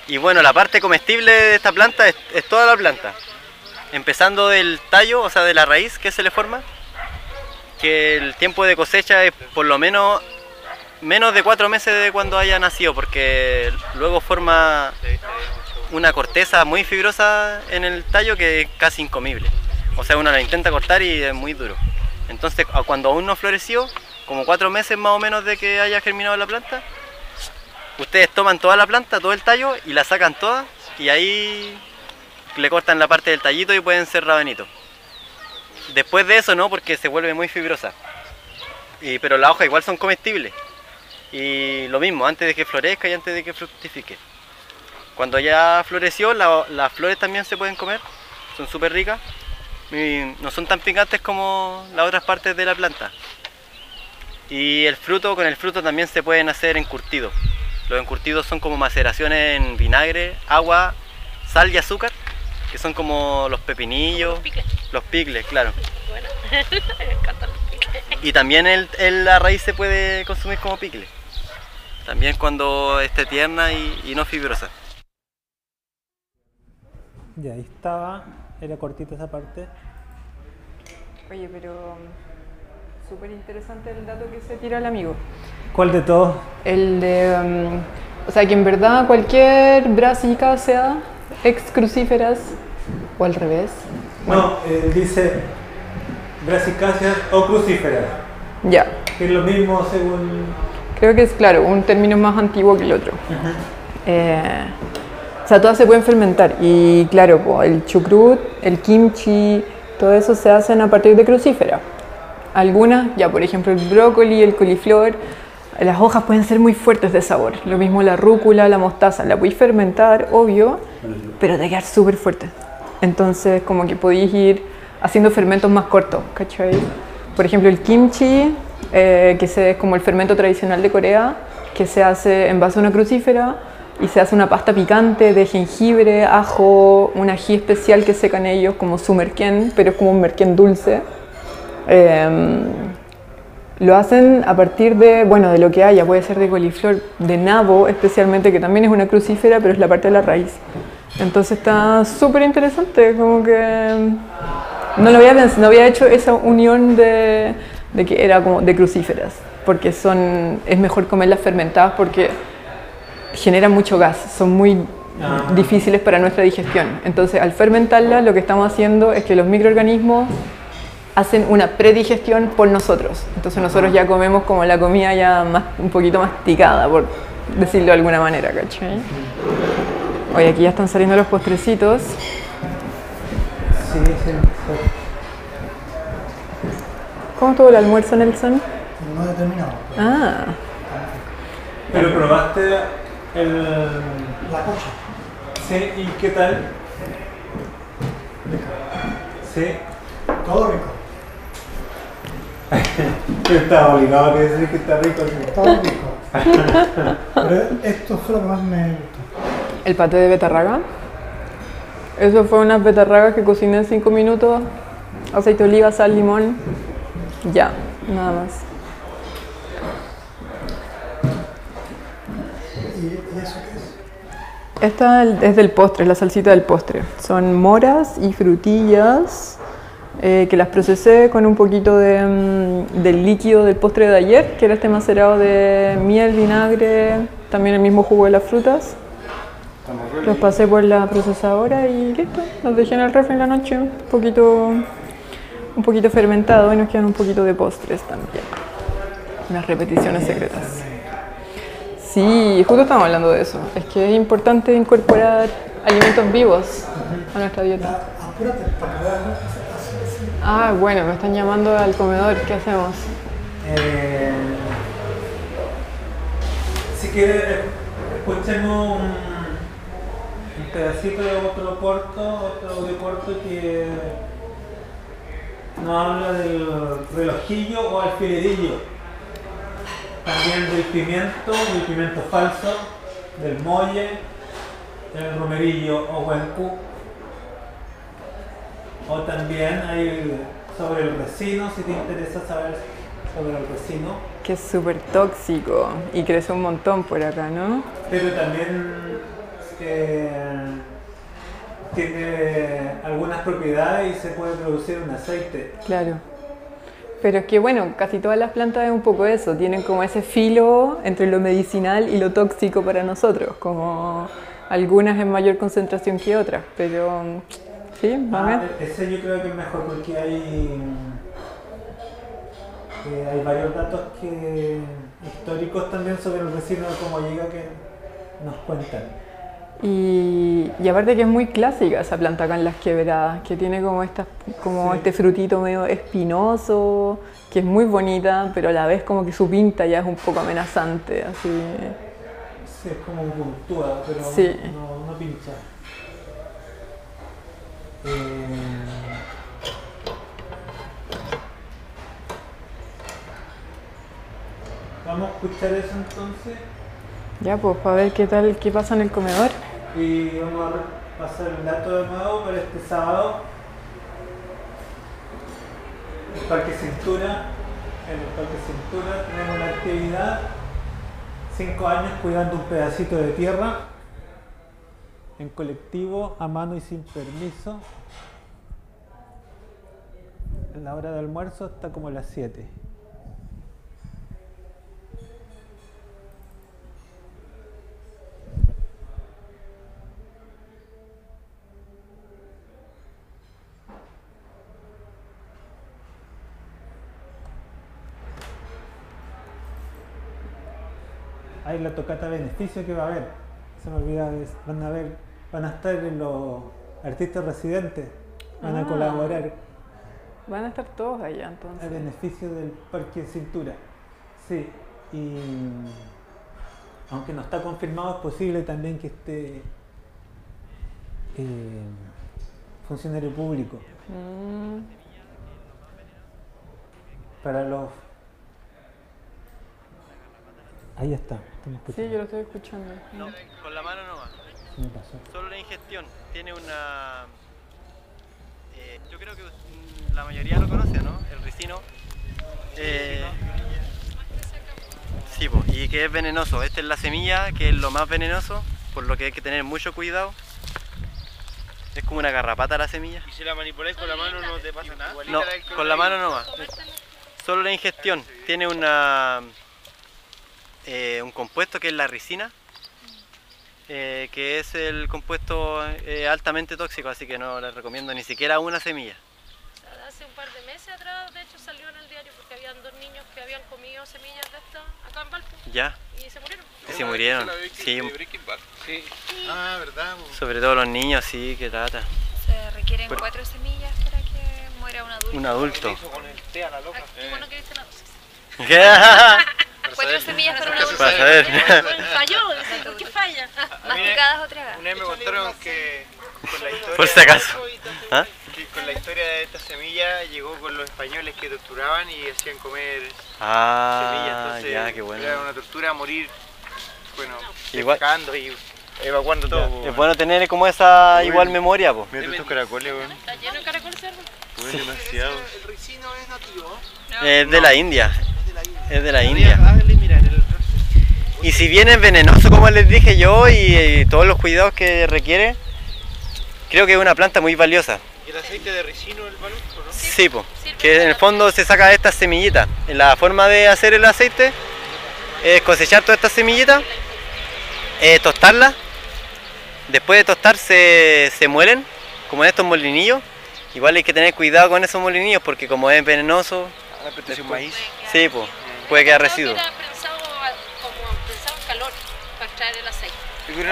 Y bueno, la parte comestible de esta planta es, es toda la planta. Empezando del tallo, o sea, de la raíz que se le forma, que el tiempo de cosecha es por lo menos menos de cuatro meses de cuando haya nacido, porque luego forma una corteza muy fibrosa en el tallo que es casi incomible. O sea, uno la intenta cortar y es muy duro. Entonces, cuando aún no floreció, como cuatro meses más o menos de que haya germinado la planta, ustedes toman toda la planta, todo el tallo y la sacan toda y ahí le cortan la parte del tallito y pueden ser rabanitos. Después de eso no, porque se vuelve muy fibrosa. Pero las hojas igual son comestibles. Y lo mismo, antes de que florezca y antes de que fructifique. Cuando ya floreció, la- las flores también se pueden comer, son súper ricas. No son tan picantes como las otras partes de la planta. Y el fruto, con el fruto también se pueden hacer encurtidos. Los encurtidos son como maceraciones en vinagre, agua, sal y azúcar, que son como los pepinillos, los picles, claro. Bueno, me encantan los piques. Y también el, el- la raíz se puede consumir como picle. También cuando esté tierna y, y no fibrosa. Y ahí estaba, era cortita esa parte. Oye, pero mm, súper interesante el dato que se tira el amigo. ¿Cuál de todos? El de, mm, o sea, que en verdad cualquier brasica sea ex crucíferas o al revés. No, él dice brasicáceas o crucíferas, Ya, que es lo mismo según... creo que es claro, un término más antiguo que el otro. Eh, o sea, todas se pueden fermentar y claro, el chucrut, el kimchi, todo eso se hacen a partir de crucífera. Algunas, ya por ejemplo el brócoli, el coliflor, las hojas pueden ser muy fuertes de sabor. Lo mismo la rúcula, la mostaza, la podéis fermentar, obvio, pero te quedar súper fuerte. Entonces como que podéis ir haciendo fermentos más cortos, ¿cachai? Por ejemplo el kimchi eh, que es como el fermento tradicional de Corea, que se hace en base a una crucífera y se hace una pasta picante de jengibre, ajo, un ají especial que secan ellos como su merquén, pero es como un merquén dulce. Em, lo hacen a partir de, bueno, de lo que haya, puede ser de coliflor, de nabo especialmente, que también es una crucífera, pero es la parte de la raíz. Entonces está súper interesante, como que no lo había pensado, no había hecho esa unión de, de que era como de crucíferas, porque son, es mejor comerlas fermentadas porque generan mucho gas, son muy Ah. difíciles para nuestra digestión. Entonces al fermentarlas lo que estamos haciendo es que los microorganismos hacen una predigestión por nosotros. Entonces nosotros ya comemos como la comida ya más, un poquito masticada, por decirlo de alguna manera, ¿cachai? Oye, aquí ya están saliendo los postrecitos. Sí, sí, sí. ¿Cómo estuvo el almuerzo, Nelson? No he terminado. Ah, Pero probaste el. La cocha. Sí, ¿y qué tal? Sí. Todo rico. Estaba obligado a decir que está rico. sí. Todo rico. Pero esto fue lo que más me gustó. el paté de betarraga. Eso fue unas betarragas que cociné en 5 minutos. Aceite de oliva, sal, limón. Ya, nada más. ¿Y, eso qué es? Esta es del postre, es la salsita del postre. Son moras y frutillas eh, que las procesé con un poquito de, mm, del líquido del postre de ayer, que era este macerado de miel, vinagre, también el mismo jugo de las frutas. Los pasé por la procesadora y listo. Los dejé en el refri en la noche, un poquito, un poquito fermentado y nos quedan un poquito de postres también. Unas repeticiones secretas. Sí, justo estamos hablando de eso. Es que es importante incorporar alimentos vivos a nuestra dieta. Ah, bueno, me están llamando al comedor. ¿Qué hacemos? Eh, si quieres, escuchemos un, pedacito de otro corto, otro audio corto que nos habla del relojillo o alfilerillo. También del pimiento, del pimiento falso, del molle, el romerillo o huencu. O también hay sobre el resino, si te interesa saber sobre el resino. Que es súper tóxico y crece un montón por acá, ¿no? Pero también eh, tiene algunas propiedades y se puede producir un aceite. Claro. Pero es que bueno, casi todas las plantas es un poco eso, tienen como ese filo entre lo medicinal y lo tóxico para nosotros, como algunas en mayor concentración que otras, pero sí, Ah, bien. ese yo creo que es mejor porque hay, eh, hay varios datos que, históricos también sobre el resino de cómo llega que nos cuentan. Y, y aparte que es muy clásica esa planta acá en las quebradas, que tiene como, estas, como Sí. este frutito medio espinoso, que es muy bonita, pero a la vez como que su pinta ya es un poco amenazante, así. Sí, es como puntúa, pero Sí. no, no pincha. Eh, Vamos a escuchar eso entonces Ya, pues para ver qué tal, qué pasa en el comedor. y vamos a pasar el dato de nuevo para este sábado. El Parque Cintura, en el Parque Cintura tenemos una actividad, cinco años cuidando un pedacito de tierra, en colectivo, a mano y sin permiso. En la hora de almuerzo está como las 7. Hay la tocata beneficio que va a haber. Se me olvida, van a ver, van a estar los artistas residentes, van a Ah. colaborar Van a estar todos allá a entonces. beneficio del Parque Cintura. Sí, y aunque no está confirmado, es posible también que esté eh, funcionario público Mm, para los Ahí está, Sí, escuchando. yo lo estoy escuchando. No, con la mano me pasó. Solo la ingestión. Tiene una... eh, yo creo que la mayoría lo conoce, ¿no? El ricino. Eh, sí, po, y que es venenoso. Esta es la semilla, que es lo más venenoso, por lo que hay que tener mucho cuidado. Es como una garrapata la semilla. Y si la manipuláis con la mano no te pasa nada. No, con la mano nomás. Solo la ingestión. Tiene una eh, un compuesto que es la ricina, eh, que es el compuesto eh, altamente tóxico, así que no les recomiendo ni siquiera una semilla. Hace un par de meses atrás, de hecho, salió en el diario porque habían dos niños que habían comido semillas de estas acá en Valpo Ya, y se murieron. que se murieron. Sí, Sí. Ah, sobre todo los niños, sí, que trata. Se requieren cuatro semillas para que muera un adulto. Un adulto. Con el té a la loca. Qué bueno que. Cuatro semillas para un adulto. Para saber. Falló, ¿por qué falla? Masticadas o tragadas. Una vez me contaron que con la historia, Por si acaso. ¿Ah? con la historia de esta semilla llegó con los españoles que torturaban y hacían comer semillas. Ah, Entonces ya, qué bueno. era una tortura morir, bueno, Igual- pescando y evacuando todo. po, Es bueno tener como esa igual memoria, po. Mira estos caracoles, weón. Está lleno de caracol cerdo. Demasiado. El ricino es nativo. Es de la India. Es de la India. Es de la India. Y si bien es venenoso, como les dije yo, y, y todos los cuidados que requiere, creo que es una planta muy valiosa. ¿Y el aceite de ricino el baluco, no? Sí, po, que en el fondo se saca de estas semillitas. La forma de hacer el aceite es cosechar todas estas semillitas, eh, tostarlas, después de tostar se, se muelen, como en estos molinillos. Igual hay que tener cuidado con esos molinillos porque como es venenoso, Ah, pero es un maíz. sí, po, puede quedar residuo. Era pensado a- como pensado en calor para extraer el aceite.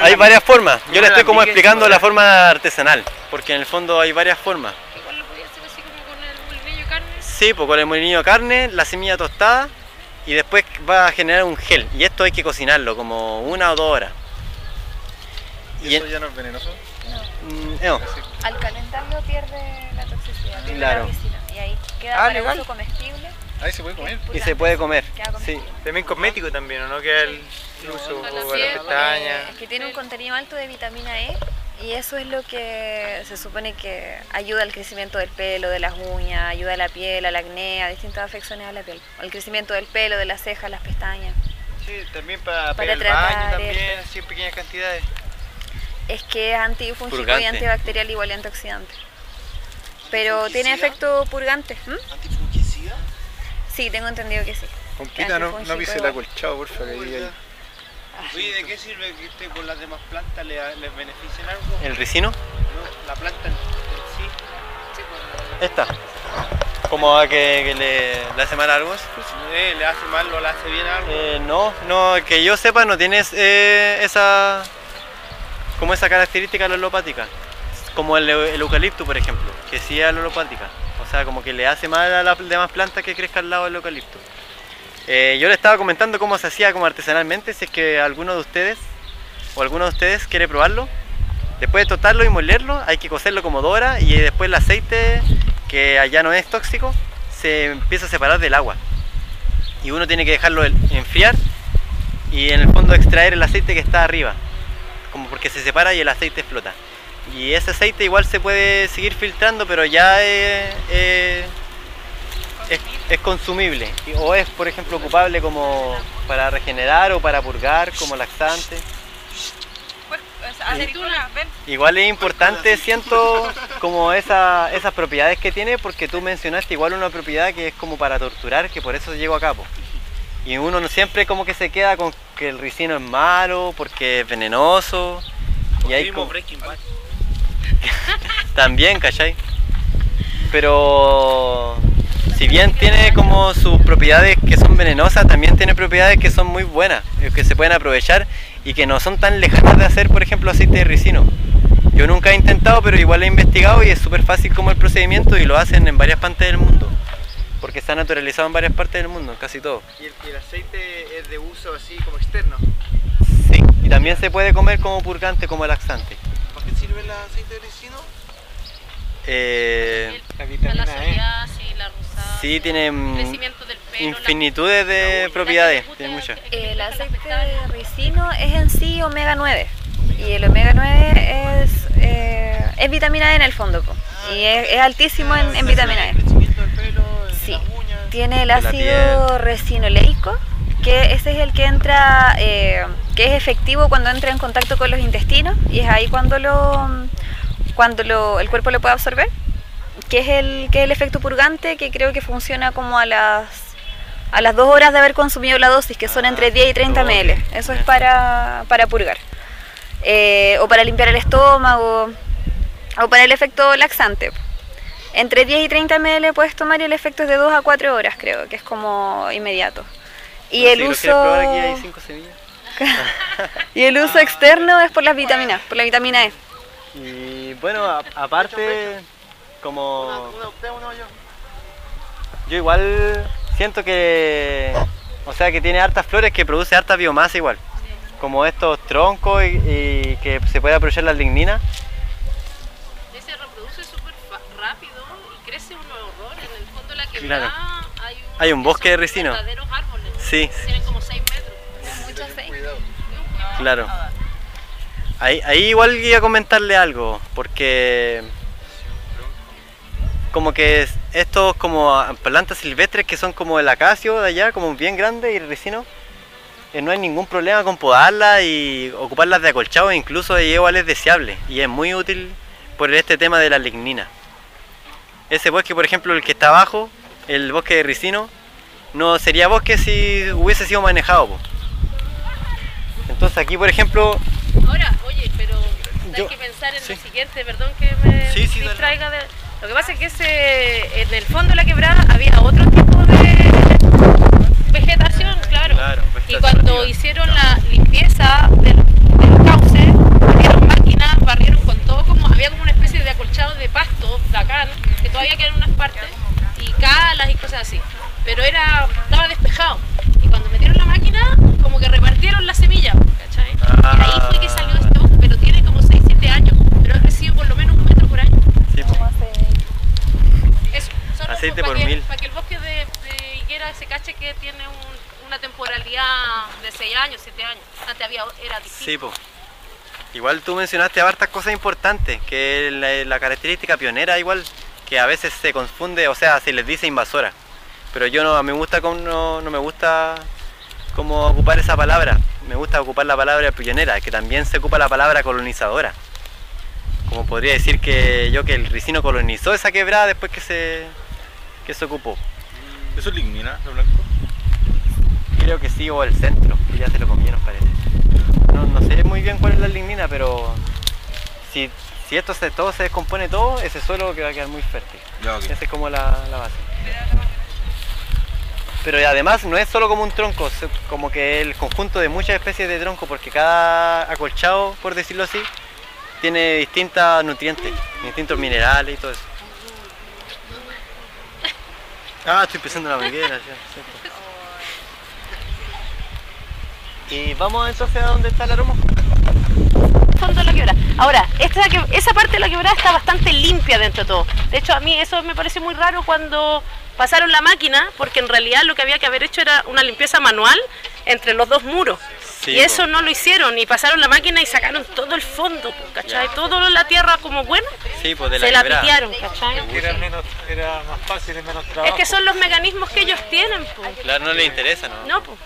Hay varias formas. Yo le estoy como explicando la forma artesanal, porque en el fondo hay varias formas. Igual lo podía hacer así como con el molinillo de carne. Sí, pues con el molinillo de carne, la semilla tostada y después va a generar un gel. Y esto hay que cocinarlo como una o dos horas. ¿Y eso ya no es venenoso? Mm, no. Al calentarlo pierde la toxicidad, pierde Claro. la. Y ahí queda Ah, para legal. uso comestible. Ahí se puede comer. Y se puede comer. Sí. También cosmético también, ¿o no? Queda el uso para las pestañas. Es que tiene un contenido alto de vitamina E y eso es lo que se supone que ayuda al crecimiento del pelo, de las uñas, ayuda a la piel, al acné, a distintas afecciones a la piel, al crecimiento del pelo, de las cejas, las pestañas. Sí, también para, Para el tratar baño el- también, así en pequeñas cantidades. Es que es antifúngico y antibacterial igual y antioxidante. Pero tiene efecto purgante. Sí, tengo entendido que sí. Compita, no, no pise el acolchado, porfa, que ahí hay. Oye, ¿de qué sirve que esté con las demás plantas? ¿Le, les beneficia en algo? ¿El ricino? No, la planta en, en sí. Esta. ¿Como a que, que le, le hace mal algo? Eh, ¿Le hace mal o le hace bien algo? Eh, no, no, que yo sepa no tienes eh, esa como esa característica alopática. Como el, el eucalipto, por ejemplo, que sí es alopática. Sea, como que le hace mal a las demás plantas que crezca al lado del eucalipto. Eh, yo le estaba comentando cómo se hacía como artesanalmente, si es que alguno de ustedes o alguno de ustedes quiere probarlo. Después de tostarlo y molerlo, hay que cocerlo como dos horas y después el aceite, que allá no es tóxico, se empieza a separar del agua. Y uno tiene que dejarlo enfriar y en el fondo extraer el aceite que está arriba. Como porque se separa y el aceite flota. Y ese aceite igual se puede seguir filtrando, pero ya es, es- es- es consumible. O es, por ejemplo, ocupable como para regenerar o para purgar, como laxante. Pues, aceituna, ven. Igual es importante, siento, como esa, esas propiedades que tiene, porque tú mencionaste igual una propiedad que es como para torturar, que por eso llego a cabo. Y uno no siempre como que se queda con que el ricino es malo, porque es venenoso. Y hay como- Breaking Bad. también, ¿cachai? Pero si bien tiene como sus propiedades que son venenosas, también tiene propiedades que son muy buenas, eh, que se pueden aprovechar y que no son tan lejanas de hacer, por ejemplo, aceite de ricino. Yo nunca he intentado, pero igual he investigado y es súper fácil como el procedimiento y lo hacen en varias partes del mundo. Porque está naturalizado en varias partes del mundo, casi todo. Y el, y el aceite es de uso así como externo. Sí, y también se puede comer como purgante, como laxante. ¿Para qué sirve el aceite de ricino? Eh, La Para la vitamina E. psoriasis, la rosada. sí, tiene... mm, Crecimiento del pelo. infinitudes de propiedades, tiene muchas. El aceite de ricino es en sí omega 9 y el omega 9 es, eh, es vitamina E en el fondo po. y es, es altísimo en, en vitamina E. Sí, tiene el la ácido resinoleico que ese es el que entra, eh, que es efectivo cuando entra en contacto con los intestinos y es ahí cuando lo, cuando lo, el cuerpo lo puede absorber, que es el que es el efecto purgante que creo que funciona como a las a las dos horas de haber consumido la dosis, que son entre 10 y 30 ml. Eso es para, para purgar. Eh, o para limpiar el estómago, o para el efecto laxante. Entre 10 y 30 ml puedes tomar y el efecto es de 2 a 4 horas, creo, que es como inmediato. Y el uso... quieres probar, aquí hay cinco semillas. y el uso externo es por las vitaminas, por la vitamina E. Y bueno, a- aparte, como. Yo igual siento que. O sea, que tiene hartas flores que produce harta biomasa igual. Como estos troncos y, y que se puede aprovechar la lignina. Se reproduce súper rápido y crece un horror. En el fondo de la Claro. quebrada hay un Hay un bosque de ricino. Sí, Tienen como 6 metros. Mucho claro. Ahí, ahí igual iba a comentarle algo, porque como que es- estos como plantas silvestres que son como el acacio de allá, como bien grande y el ricino, eh, no hay ningún problema con podarlas y ocuparlas de acolchado, incluso igual es deseable y es muy útil por este tema de la lignina. Ese bosque, por ejemplo, el que está abajo, el bosque de ricino, no sería bosque si hubiese sido manejado. po. Entonces aquí, por ejemplo, Ahora, oye, pero Yo- hay que pensar en sí. lo siguiente, perdón que me Sí, distraiga de... Lo que pasa es que ese, en el fondo de la quebrada había otro tipo de vegetación, claro. Claro, y cuando hicieron la limpieza del, del cauce, barrieron máquinas, barrieron con todo como, había como una especie de acolchado de pasto bacán, que todavía quedan unas partes, y calas y cosas así. Pero era, estaba despejado. Y cuando metieron la máquina, como que repartieron la semilla, ¿cachai? Ah. Y ahí fue que salió este bosque, pero tiene como 6, 7 años, pero ha crecido por lo menos un metro por año. Sí, po. Eso, solo Aceite para por que, mil. Para que el bosque de, de higuera se cache que tiene un- una temporalidad de 6 años, 7 años. Antes había, era distinto. Sí, po. Igual tú mencionaste hartas cosas importantes, que es la, la característica pionera igual, que a veces se confunde, o sea, se les dice invasora. Pero yo no, me gusta como no, no me gusta como ocupar esa palabra. Me gusta ocupar la palabra pionera, que también se ocupa la palabra colonizadora. Como podría decir que yo que el ricino colonizó esa quebrada después que se que se ocupó. ¿Eso es lignina, lo blanco? Creo que sí, o el centro, que ya se lo comieron parece. No, no sé muy bien cuál es la lignina, pero si, si esto se, todo se descompone todo, ese suelo que va a quedar muy fértil. Ya. Esa es como la, la base. Pero además no es solo como un tronco, como que el conjunto de muchas especies de tronco, porque cada acolchado, por decirlo así, tiene distintos nutrientes, distintos minerales y todo eso. Ah, estoy pisando la manguera, ya. Y vamos entonces a donde está el aroma. fondo de la quebrada. Ahora, esta, esa parte de la quebrada está bastante limpia dentro de todo. De hecho, a mí eso me pareció muy raro cuando pasaron la máquina, porque en realidad lo que había que haber hecho era una limpieza manual entre los dos muros. Sí, y eso no lo hicieron, y pasaron la máquina y sacaron todo el fondo, ¿cachai? Toda la tierra como buena, Sí, pues de la se la quebrada. pitearon, ¿cachai? Era, menos, era más fácil y menos Es trabajo. que son los mecanismos que ellos tienen, pues. Claro, no le interesa, ¿no? No, pues.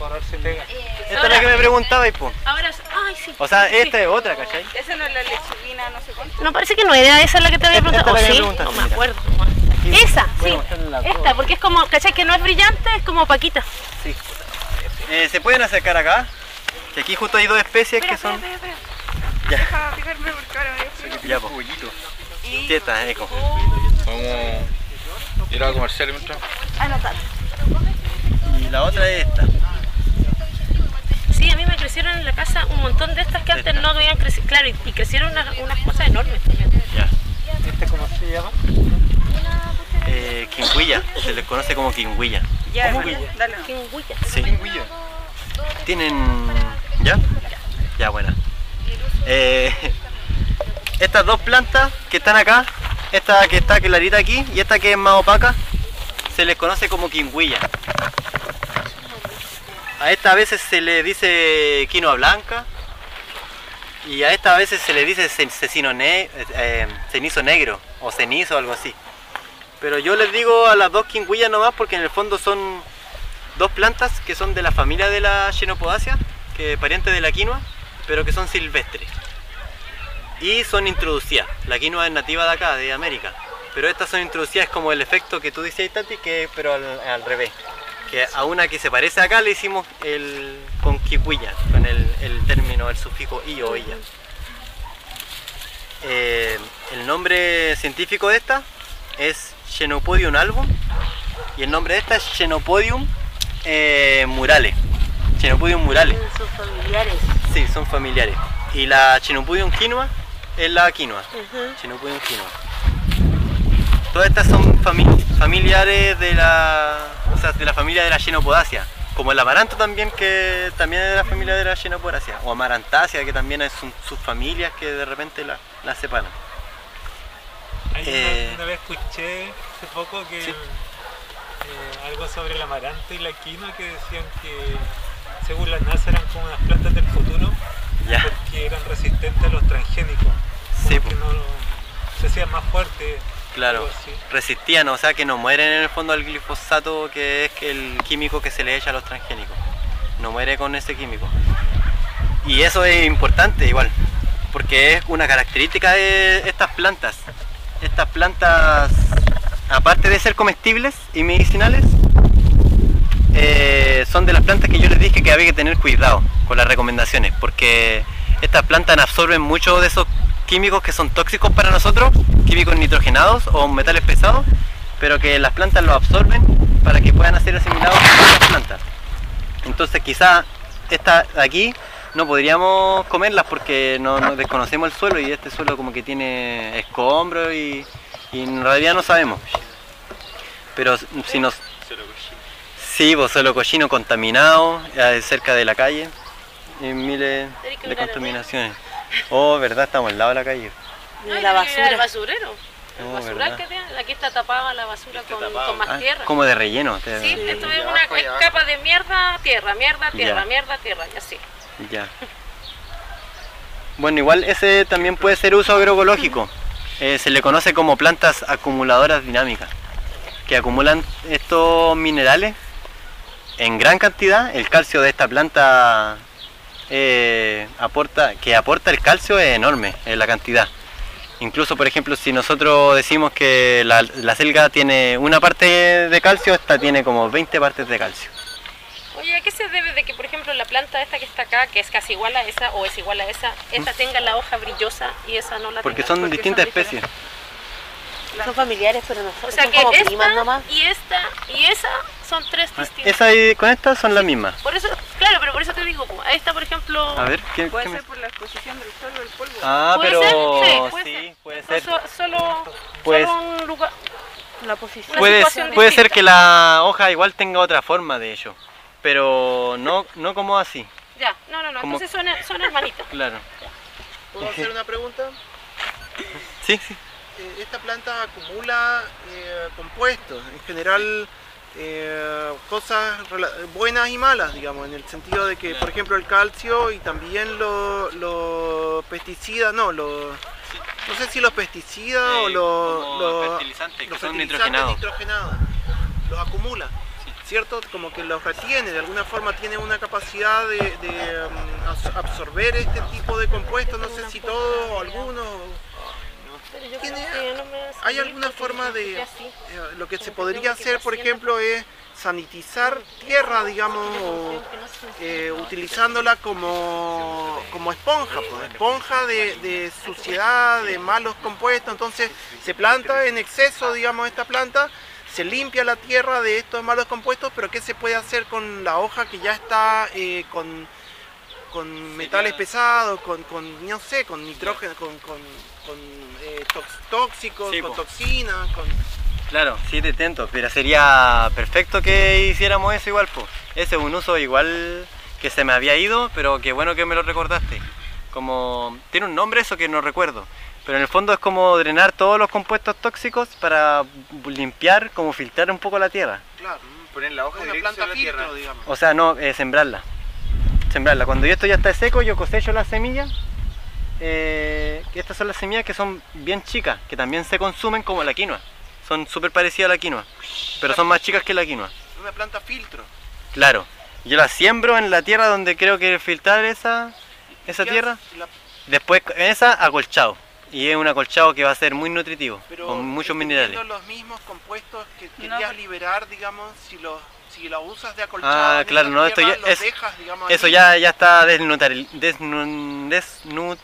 Por ahorrarse pega. Esta es la que me preguntaba y pues. Ahora, ay, sí. O sea, sí. esta es otra, ¿cachai? Esa no es la lechivina, no sé cuánto. No, parece que no era esa la que te había preguntado. esta ¿O es la que sí? me No me acuerdo. Esa, a sí. Esta, porque es como, ¿cachai? Que no es brillante, es como paquita. Sí. Eh, ¿Se pueden acercar acá? Que aquí justo hay dos especies que son. Ya. Deja picarme porque ahora me dio frío. Ya, eco. Vamos a ir a comerciales mientras. Anotar. Y la otra es esta. Sí, a mí me crecieron en la casa un montón de estas que antes no habían crecido. Claro, y, y crecieron unas, unas cosas enormes también. Ya. ¿Este cómo se llama? Eh, quingüilla. Se les conoce como quingüilla. Ya, ¿Cómo? dale. Quingüilla. Sí. Tienen. ¿Ya? Ya, buena. Eh, estas dos plantas que están acá, esta que está clarita aquí y esta que es más opaca, se les conoce como quingüilla. A esta a veces se le dice quinoa blanca y a esta a veces se le dice ne- eh, cenizo negro o cenizo algo así. Pero yo les digo a las dos quingüillas nomás porque en el fondo son dos plantas que son de la familia de la Xenopodaceae, que es pariente de la quinoa, pero que son silvestres. Y son introducidas. La quinoa es nativa de acá, de América. Pero estas son introducidas como el efecto que tú decías, Tati, que pero al revés. Que a una que se parece acá le hicimos el con quicuilla, con el, el término, el sufijo i o illa. Eh, el nombre científico de esta es Xenopodium album y el nombre de esta es Xenopodium eh, murale. Xenopodium murale. Son familiares. Sí, son familiares. Y la Xenopodium quinoa es la quinoa. Ujú. Xenopodium quinoa. Todas estas son fami- familiares de la, o sea, de la familia de la Xenopodaceae. Como el amaranto también, que también es de la familia de la Xenopodaceae. O amarantácea, que también es un- sus familias que de repente la, la separan. Una- Eh, una, vez escuché hace poco que Sí. eh, algo sobre el amaranto y la quinoa que decían que según la NASA eran como unas plantas del futuro Ya. porque eran resistentes a los transgénicos. Como Sí, que no se hacían más fuertes. Claro, resistían, o sea que no mueren en el fondo al glifosato que es el químico que se le echa a los transgénicos. No muere con ese químico. Y eso es importante igual, porque es una característica de estas plantas. Estas plantas, aparte de ser comestibles y medicinales, eh, son de las plantas que yo les dije que había que tener cuidado con las recomendaciones, porque estas plantas absorben mucho de esos químicos que son tóxicos para nosotros, químicos nitrogenados o metales pesados, pero que las plantas lo absorben para que puedan ser asimilados por otras plantas. Entonces quizá estas de aquí no podríamos comerlas porque no, no desconocemos el suelo y este suelo como que tiene escombros y, y en realidad no sabemos. Pero si nos... Sí, pues suelo cochino contaminado, eh, cerca de la calle, y miles de contaminaciones. Oh, verdad, estamos al lado de la calle. La basura. El basura. basurero. El Oh, basural que tiene. Aquí está tapada la basura con, con más Ah, tierra. como de relleno. te- Sí, esto es una capa de mierda, tierra, mierda, tierra, Ya. mierda, tierra, y así. Ya. Bueno, igual ese también puede ser uso agroecológico. Eh, se le conoce como plantas acumuladoras dinámicas, que acumulan estos minerales en gran cantidad. El calcio de esta planta eh, aporta, que aporta el calcio es enorme en la cantidad. Incluso, por ejemplo, si nosotros decimos que la, la selga tiene una parte de calcio, esta tiene como 20 partes de calcio. Oye, ¿a qué se debe de que, por ejemplo, la planta esta que está acá, que es casi igual a esa o es igual a esa, esta tenga la hoja brillosa y esa no la Porque tenga? son distintas especies. Son familiares, pero no O sea son que como esta primas nomás. y esta y esa son tres distintas. Esa y con esta son las mismas. Por eso, claro, pero por eso te digo, esta, por ejemplo, A ver, ¿qué, Puede qué me- ser por la exposición del sol o el polvo. Ah, ¿Puede pero ser? Sí, puede sí, ser. puede ser. so- solo, Pues- solo un lugar, La posición. Puede, ser que la hoja igual tenga otra forma de ello, pero no, no como así, Ya, no, no, no, Como- entonces son, son hermanitas. claro. ¿Puedo hacer una pregunta? Sí, sí. Esta planta acumula eh, compuestos, en general eh, cosas buenas y malas, digamos, en el sentido de que, por ejemplo, el calcio y también los pesticidas, no, los, no sé si los pesticidas o los, los- fertilizantes, que son fertilizantes nitrogenados. nitrogenados, los acumula. ¿Cierto? Como que los retiene, de alguna forma tiene una capacidad de, de, abs- absorber este tipo de compuestos, no sé si todos o algunos. Pero yo ¿Tiene- creo que no me va a ¿Hay alguna forma de... así. eh, lo que se podría que hacer, por ejemplo, es sanitizar tierra, digamos, o, eh, utilizándola como, como esponja, pues, esponja de, de suciedad, de malos compuestos. Entonces se planta en exceso, digamos, esta planta, se limpia la tierra de estos malos compuestos, pero ¿qué se puede hacer con la hoja que ya está eh, con, con metales pesados, con, con, no sé, con nitrógeno, con, con, con, eh, tóxicos, Sí, con po. toxinas, con... Claro, sí te intento, pero sería perfecto que hiciéramos eso igual, pues. Ese es un uso igual que se me había ido, pero qué bueno que me lo recordaste. Como tiene un nombre eso que no recuerdo, Pero en el fondo es como drenar todos los compuestos tóxicos para limpiar, como filtrar un poco la tierra. Claro, poner la hoja Una directa planta la tierra. filtro, digamos. O sea, no, eh, sembrarla. Sembrarla. Cuando esto ya está seco, yo cosecho las semillas. Eh, que estas son las semillas que son bien chicas, que también se consumen como la quinoa. Son súper parecidas a la quinoa, pero son más chicas que la quinoa. Una planta filtro. Claro. Yo la siembro en la tierra donde creo que filtrar esa, esa ¿Qué tierra. La- Después en esa acolchado. Y es un acolchado que va a ser muy nutritivo, pero con muchos minerales. los mismos compuestos que No. querías liberar, digamos, si los si los usas de acolchado Ah, claro, no, esto ya es, dejas, digamos, eso ya, ya está desnutaril, desnu, desnu-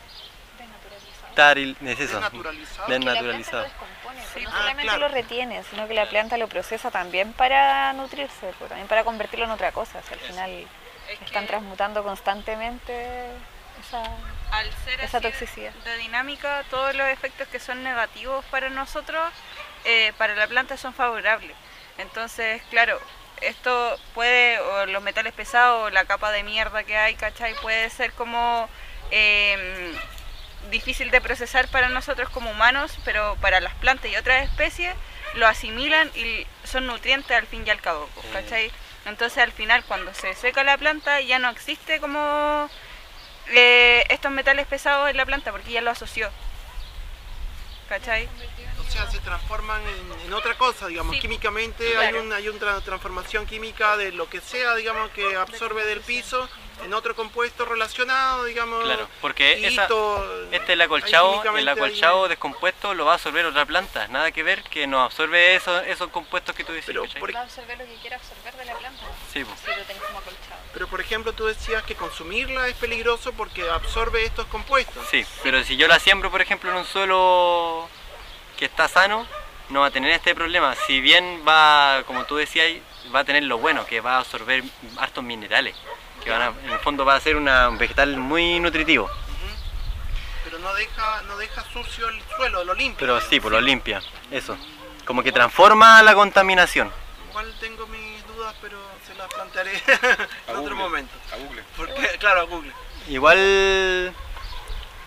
taril- es eso, Desnaturalizado. desnaturalizado. Pues no Ah, solamente claro. lo retiene, sino que la planta lo procesa también para nutrirse, pues, también para convertirlo en otra cosa. si al final están transmutando constantemente esa, Al ser esa así toxicidad. de dinámica, todos los efectos que son negativos para nosotros, eh, para la planta son favorables. Entonces, claro, esto puede, o los metales pesados, o la capa de mierda que hay, ¿cachai? Puede ser como eh, difícil de procesar para nosotros como humanos, pero para las plantas y otras especies lo asimilan y son nutrientes al fin y al cabo, ¿cachai? Entonces al final cuando se seca la planta ya no existe como eh, estos metales pesados en la planta porque ya lo asoció. ¿Cachai? O sea, se transforman en, en otra cosa, digamos, Sí, químicamente hay, claro. un, hay una transformación química de lo que sea, digamos, que absorbe del piso en otro compuesto relacionado, digamos. Claro, porque y esa- Este el acolchado, el acolchado descompuesto lo va a absorber otra planta, nada que ver que no absorbe esos, esos compuestos que tú decís. ¿cachai? Va a absorber lo que quiera absorber de la planta. Sí, po. Si lo tenés como acolchado. Pero por ejemplo, tú decías que consumirla es peligroso porque absorbe estos compuestos. Sí, pero si yo la siembro, por ejemplo, en un suelo que está sano, no va a tener este problema. Si bien va, como tú decías, va a tener lo bueno, que va a absorber hartos minerales, que van a- en el fondo va a ser una, un vegetal muy nutritivo. Pero no deja, no deja sucio el suelo, lo limpia. Pero sí, pues lo limpia, eso. Como que transforma la contaminación. Igual tengo mis dudas, pero se las plantearé en otro momento. A Google. Porque, claro, a Google. Igual,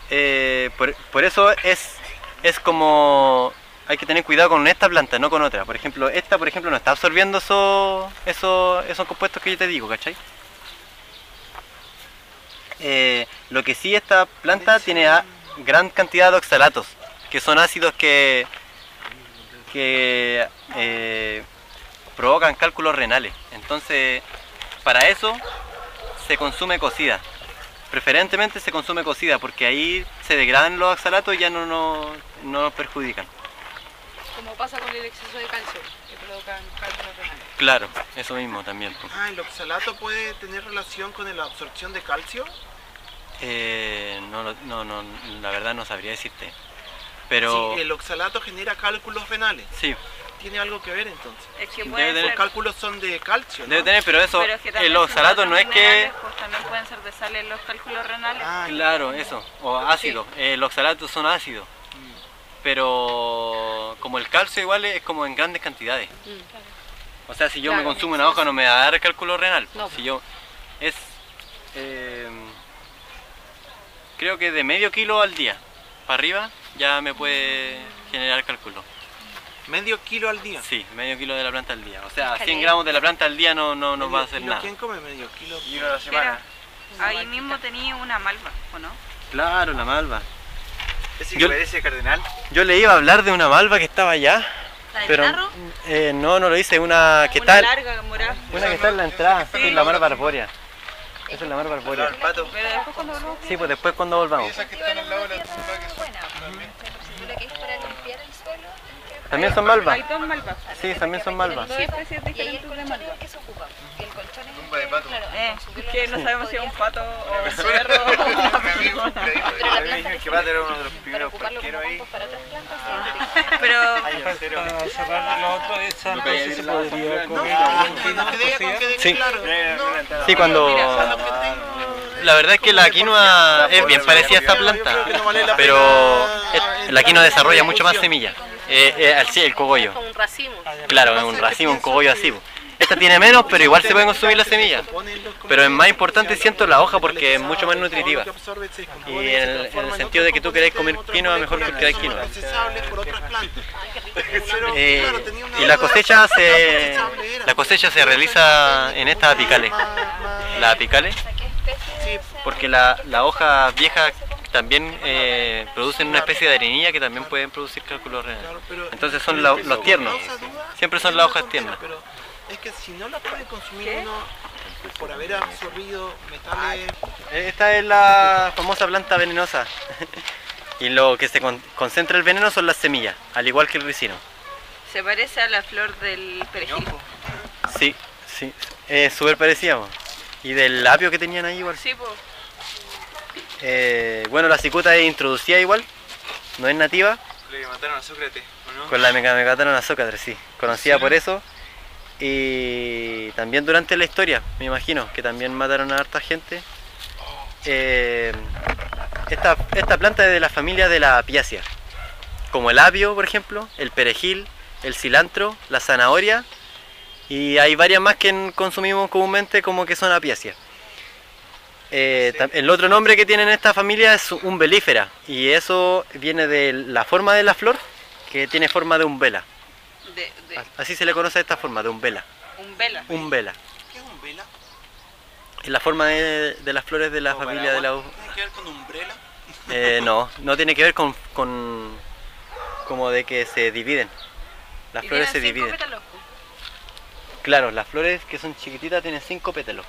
eh, por, por eso es, es como, hay que tener cuidado con esta planta, no con otra. Por ejemplo, esta, por ejemplo, no está absorbiendo esos, esos, esos compuestos que yo te digo, ¿cachai? Eh, lo que sí esta planta tiene a- gran cantidad de oxalatos, que son ácidos que, que eh, provocan cálculos renales. Entonces, para eso se consume cocida. Preferentemente se consume cocida porque ahí se degradan los oxalatos y ya no, no, no nos perjudican. Como pasa con el exceso de calcio, que provocan cálculos renales. Claro, eso mismo también. Ah, ¿el oxalato puede tener relación con la absorción de calcio? Eh, no, lo- no, no, la verdad no sabría decirte. Pero Sí, el oxalato genera cálculos renales. sí, ¿Tiene algo que ver entonces? Es que Debe pueden tener- Los cálculos son de calcio, ¿no? debe tener, pero eso, pero es que también el oxalato no es que... Pues también pueden ser de sal en los cálculos renales. Ah, Claro, eso, o ácido. Eh, los oxalatos son ácidos. Pero como el calcio igual es como en grandes cantidades. O sea, si yo me consumo una hoja no me va a dar cálculo renal. No. Si yo es eh, creo que de medio kilo al día para arriba ya me puede generar cálculo. medio kilo al día. Sí, medio kilo de la planta al día. O sea, 100 Caleta. gramos de la planta al día no, no, no va a hacer kilo, nada. ¿Quién come medio kilo? A la semana. Ahí mismo tenía una malva, ¿o no? Claro, la malva. Ese Yo- que parece cardenal. Yo le iba a hablar de una malva que estaba allá. ¿La del Pero eh, no, no lo hice, una que una está larga, morada. una que está en la entrada, Sí. la mar arbórea. Esa es la mar. Pero después cuando volvamos... Sí, pues después cuando volvamos. Esas que están al lado de la tumba que son. Buena, si tú lo quieres para limpiar el suelo, tienes que También son malvas. Hay dos malvas. Sí, también son malvas. Especies diferentes de es es Tumba de pato. claro, Eh, subirlo que no no sabemos si es un pato o un perro. Pero la planta que pato era uno de los primeros parqueros ahí. compost para otras plantas, sí. Pero Para cerrar lo otro, esa entonces se podría No, comer no, Sí. No, cuando la verdad es que la quinoa es bien parecida a esta planta, pero es- la quinoa desarrolla mucho más semillas. Eh, eh, sí, el cogollo. Como un racimo. Claro, es un racimo, un cogollo así. Esta tiene menos, pero igual se pueden consumir las semillas. Pero es más importante siento la hoja porque es mucho más nutritiva. Y en el, en el sentido de que tú querés comer quinoa, mejor que hay quinoa. Eh, y la cosecha se la cosecha se realiza en estas apicales. Las apicales, porque la, la hoja vieja también eh, producen una especie de arenilla que también pueden producir cálculos renales. Entonces son los tiernos. Siempre son las hojas tiernas. Es que si no la puede consumir uno por haber absorbido metales. Esta es la famosa planta venenosa. y lo que se con- concentra el veneno son las semillas, al igual que el ricino. Se parece a la flor del perejil. Sí, sí. Es súper parecida. Y del apio que tenían ahí igual. Sí, po. Eh, bueno, la cicuta es introducida igual, no es nativa. Le mataron a Sócrates, ¿o no? Con la meca- mecatana a Sócrates, sí. Conocida por eso. Y también durante la historia, me imagino, que también mataron a harta gente. Eh, esta, esta planta es de la familia de la apiácea. Como el apio, por ejemplo, el perejil, el cilantro, la zanahoria. Y hay varias más que consumimos comúnmente como que son apiáceas. Eh, el otro nombre que tienen esta familia es umbelífera y eso viene de la forma de la flor que tiene forma de umbela. De, de Así se le conoce a esta forma, de umbela. un vela. Umbela. ¿Qué es un vela? Es la forma de, de las flores de la familia de la u- ¿Tiene que ver con umbrella? Eh, no, no tiene que ver con, con como de que se dividen. Las Y flores se tienen cinco dividen. pétalos. Claro, las flores que son chiquititas tienen cinco pétalos.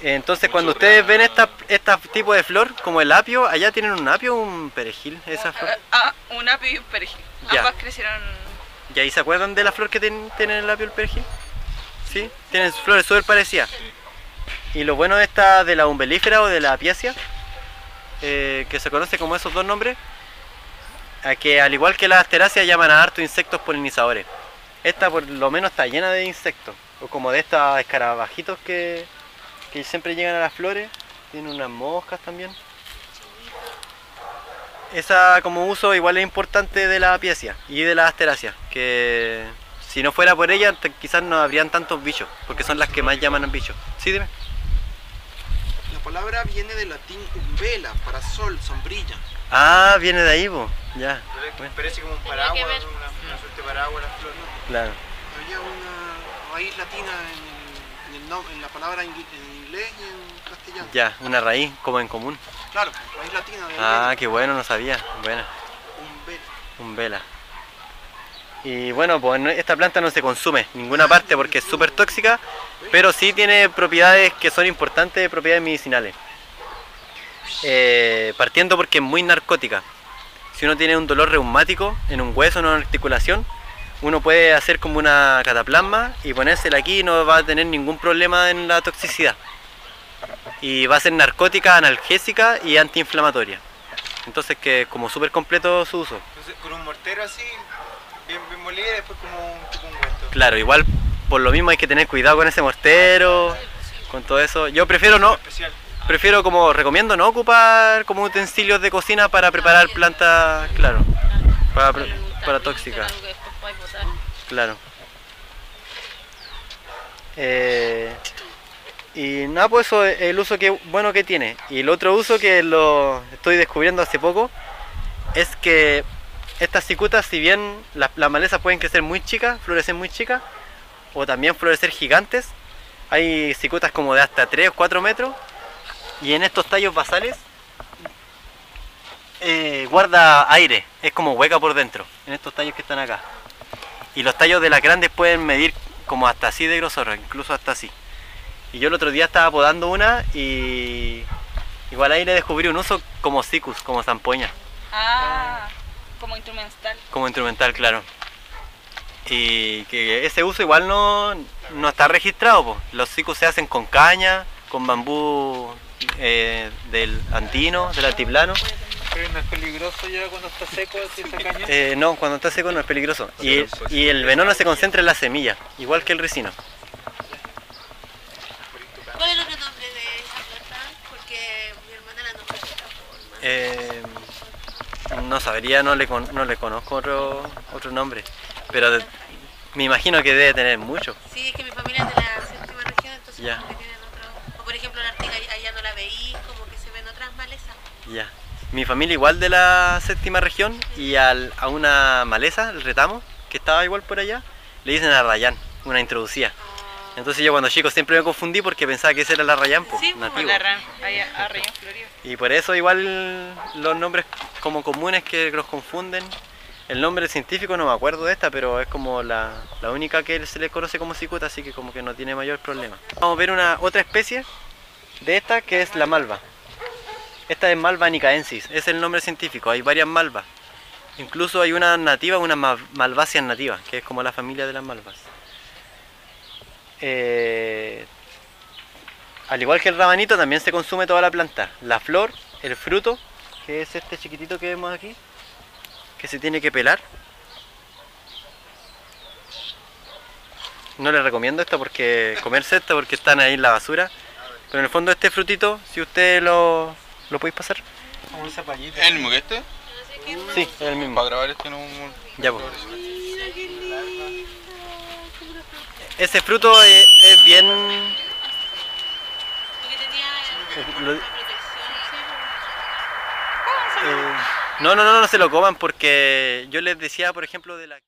Entonces cuando ustedes ven esta, este tipo de flor, como el apio, allá tienen un apio o un perejil, esa flor. Ah, un apio y un perejil. Ya. Ambas crecieron. ¿Y ahí se acuerdan de la flor que ten- tiene el y el perejil? Sí, tienen flores súper parecidas. Y lo bueno de esta, de la umbelífera o de la apiácea, eh, que se conoce como esos dos nombres, a que al igual que las asteráceas llaman a harto insectos polinizadores. Esta por lo menos está llena de insectos, o como de estos escarabajitos que, que siempre llegan a las flores, tiene unas moscas también. Esa como uso igual es importante de la apiacia y de las asteráceas, que si no fuera por ella quizás no habrían tantos bichos, porque son las que más llaman a bichos. Sí, dime. La palabra viene del latín umbela, para sol, sombrilla. Ah, viene de ahí, po. ya. Parece como un paraguas, una, una suerte de paraguas la flor, ¿no? Claro. Había una raíz latina en, en el nom- en la palabra en, en inglés y en castellano. Ya, una raíz como en común. Claro, raíz latina de Ah, qué bueno, no sabía. Buena. umbela. Un vela. Y bueno, pues esta planta no se consume en ninguna parte porque es súper tóxica, pero sí tiene propiedades que son importantes, propiedades medicinales. Eh, partiendo porque es muy narcótica. Si uno tiene un dolor reumático en un hueso, en una articulación, uno puede hacer como una cataplasma y ponérsela aquí y no va a tener ningún problema en la toxicidad. Y va a ser narcótica, analgésica y antiinflamatoria. Entonces que como súper completo su uso. Entonces, con un mortero así, bien, bien molida, y después como un tipo ungüento. Claro, igual por lo mismo hay que tener cuidado con ese mortero, con todo eso. Yo prefiero no, prefiero como recomiendo no ocupar como utensilios de cocina para preparar plantas, claro, para, para tóxicas. Claro. Eh, y nada, pues eso es el uso que bueno que tiene. Y el otro uso que lo estoy descubriendo hace poco es que estas cicutas, si bien las, malezas pueden crecer muy chicas, florecer muy chicas, o también florecer gigantes, hay cicutas como de hasta 3 o 4 metros, y en estos tallos basales eh, guarda aire, es como hueca por dentro, en estos tallos que están acá. Y los tallos de las grandes pueden medir como hasta así de grosor, incluso hasta así. Y yo el otro día estaba podando una y igual ahí le descubrí un uso como cicus, como zampoña, Ah, como instrumental. como instrumental, claro. Y que ese uso igual no, no está registrado, po. los cicus se hacen con caña, con bambú eh, del andino, del altiplano. Pero no es peligroso ya cuando está seco esa caña. Eh, no, cuando está seco no es peligroso. Y, y el veneno se concentra en la semilla, igual que el ricino. ¿Cuál es el otro nombre de esa planta? Porque mi hermana la nombró de esta forma. Eh, no sabría, no le, con- no le conozco otro, otro nombre. Pero de- Me imagino que debe tener mucho. Sí, es que mi familia es de la séptima región, entonces Ya. como que tienen otro... O por ejemplo la Artiga allá no la veí, como que se ven otras malezas. Ya. Mi familia igual de la séptima región y al- a una maleza, el retamo, que estaba igual por allá, le dicen a Rayán, una introducida. Entonces yo cuando chico siempre me confundí porque pensaba que esa era la Rayán, pues, Sí, nativo. la ran, arriba en Florida. Y por eso igual los nombres como comunes que los confunden. El nombre científico no me acuerdo de esta, pero es como la, la única que se le conoce como cicuta, así que como que no tiene mayor problema. Vamos a ver una otra especie de esta que es la malva. Esta es malva nicaensis, es el nombre científico, hay varias malvas. Incluso hay una nativa, una ma- malvaceas nativa, que es como la familia de las malvas. Eh, al igual que el rabanito, también se consume toda la planta. La flor, el fruto, que es este chiquitito que vemos aquí, que se tiene que pelar. No les recomiendo esto porque comerse esto porque están ahí en la basura. Pero en el fondo este frutito, si ustedes lo, lo podéis pasar. Como un zapallito. ¿Es el mismo que este? Sí, es el mismo. Para grabar este no. Ya, pues. Ese fruto es, es bien... lo- eh, no, no, no, no se lo coman porque yo les decía, por ejemplo, de la...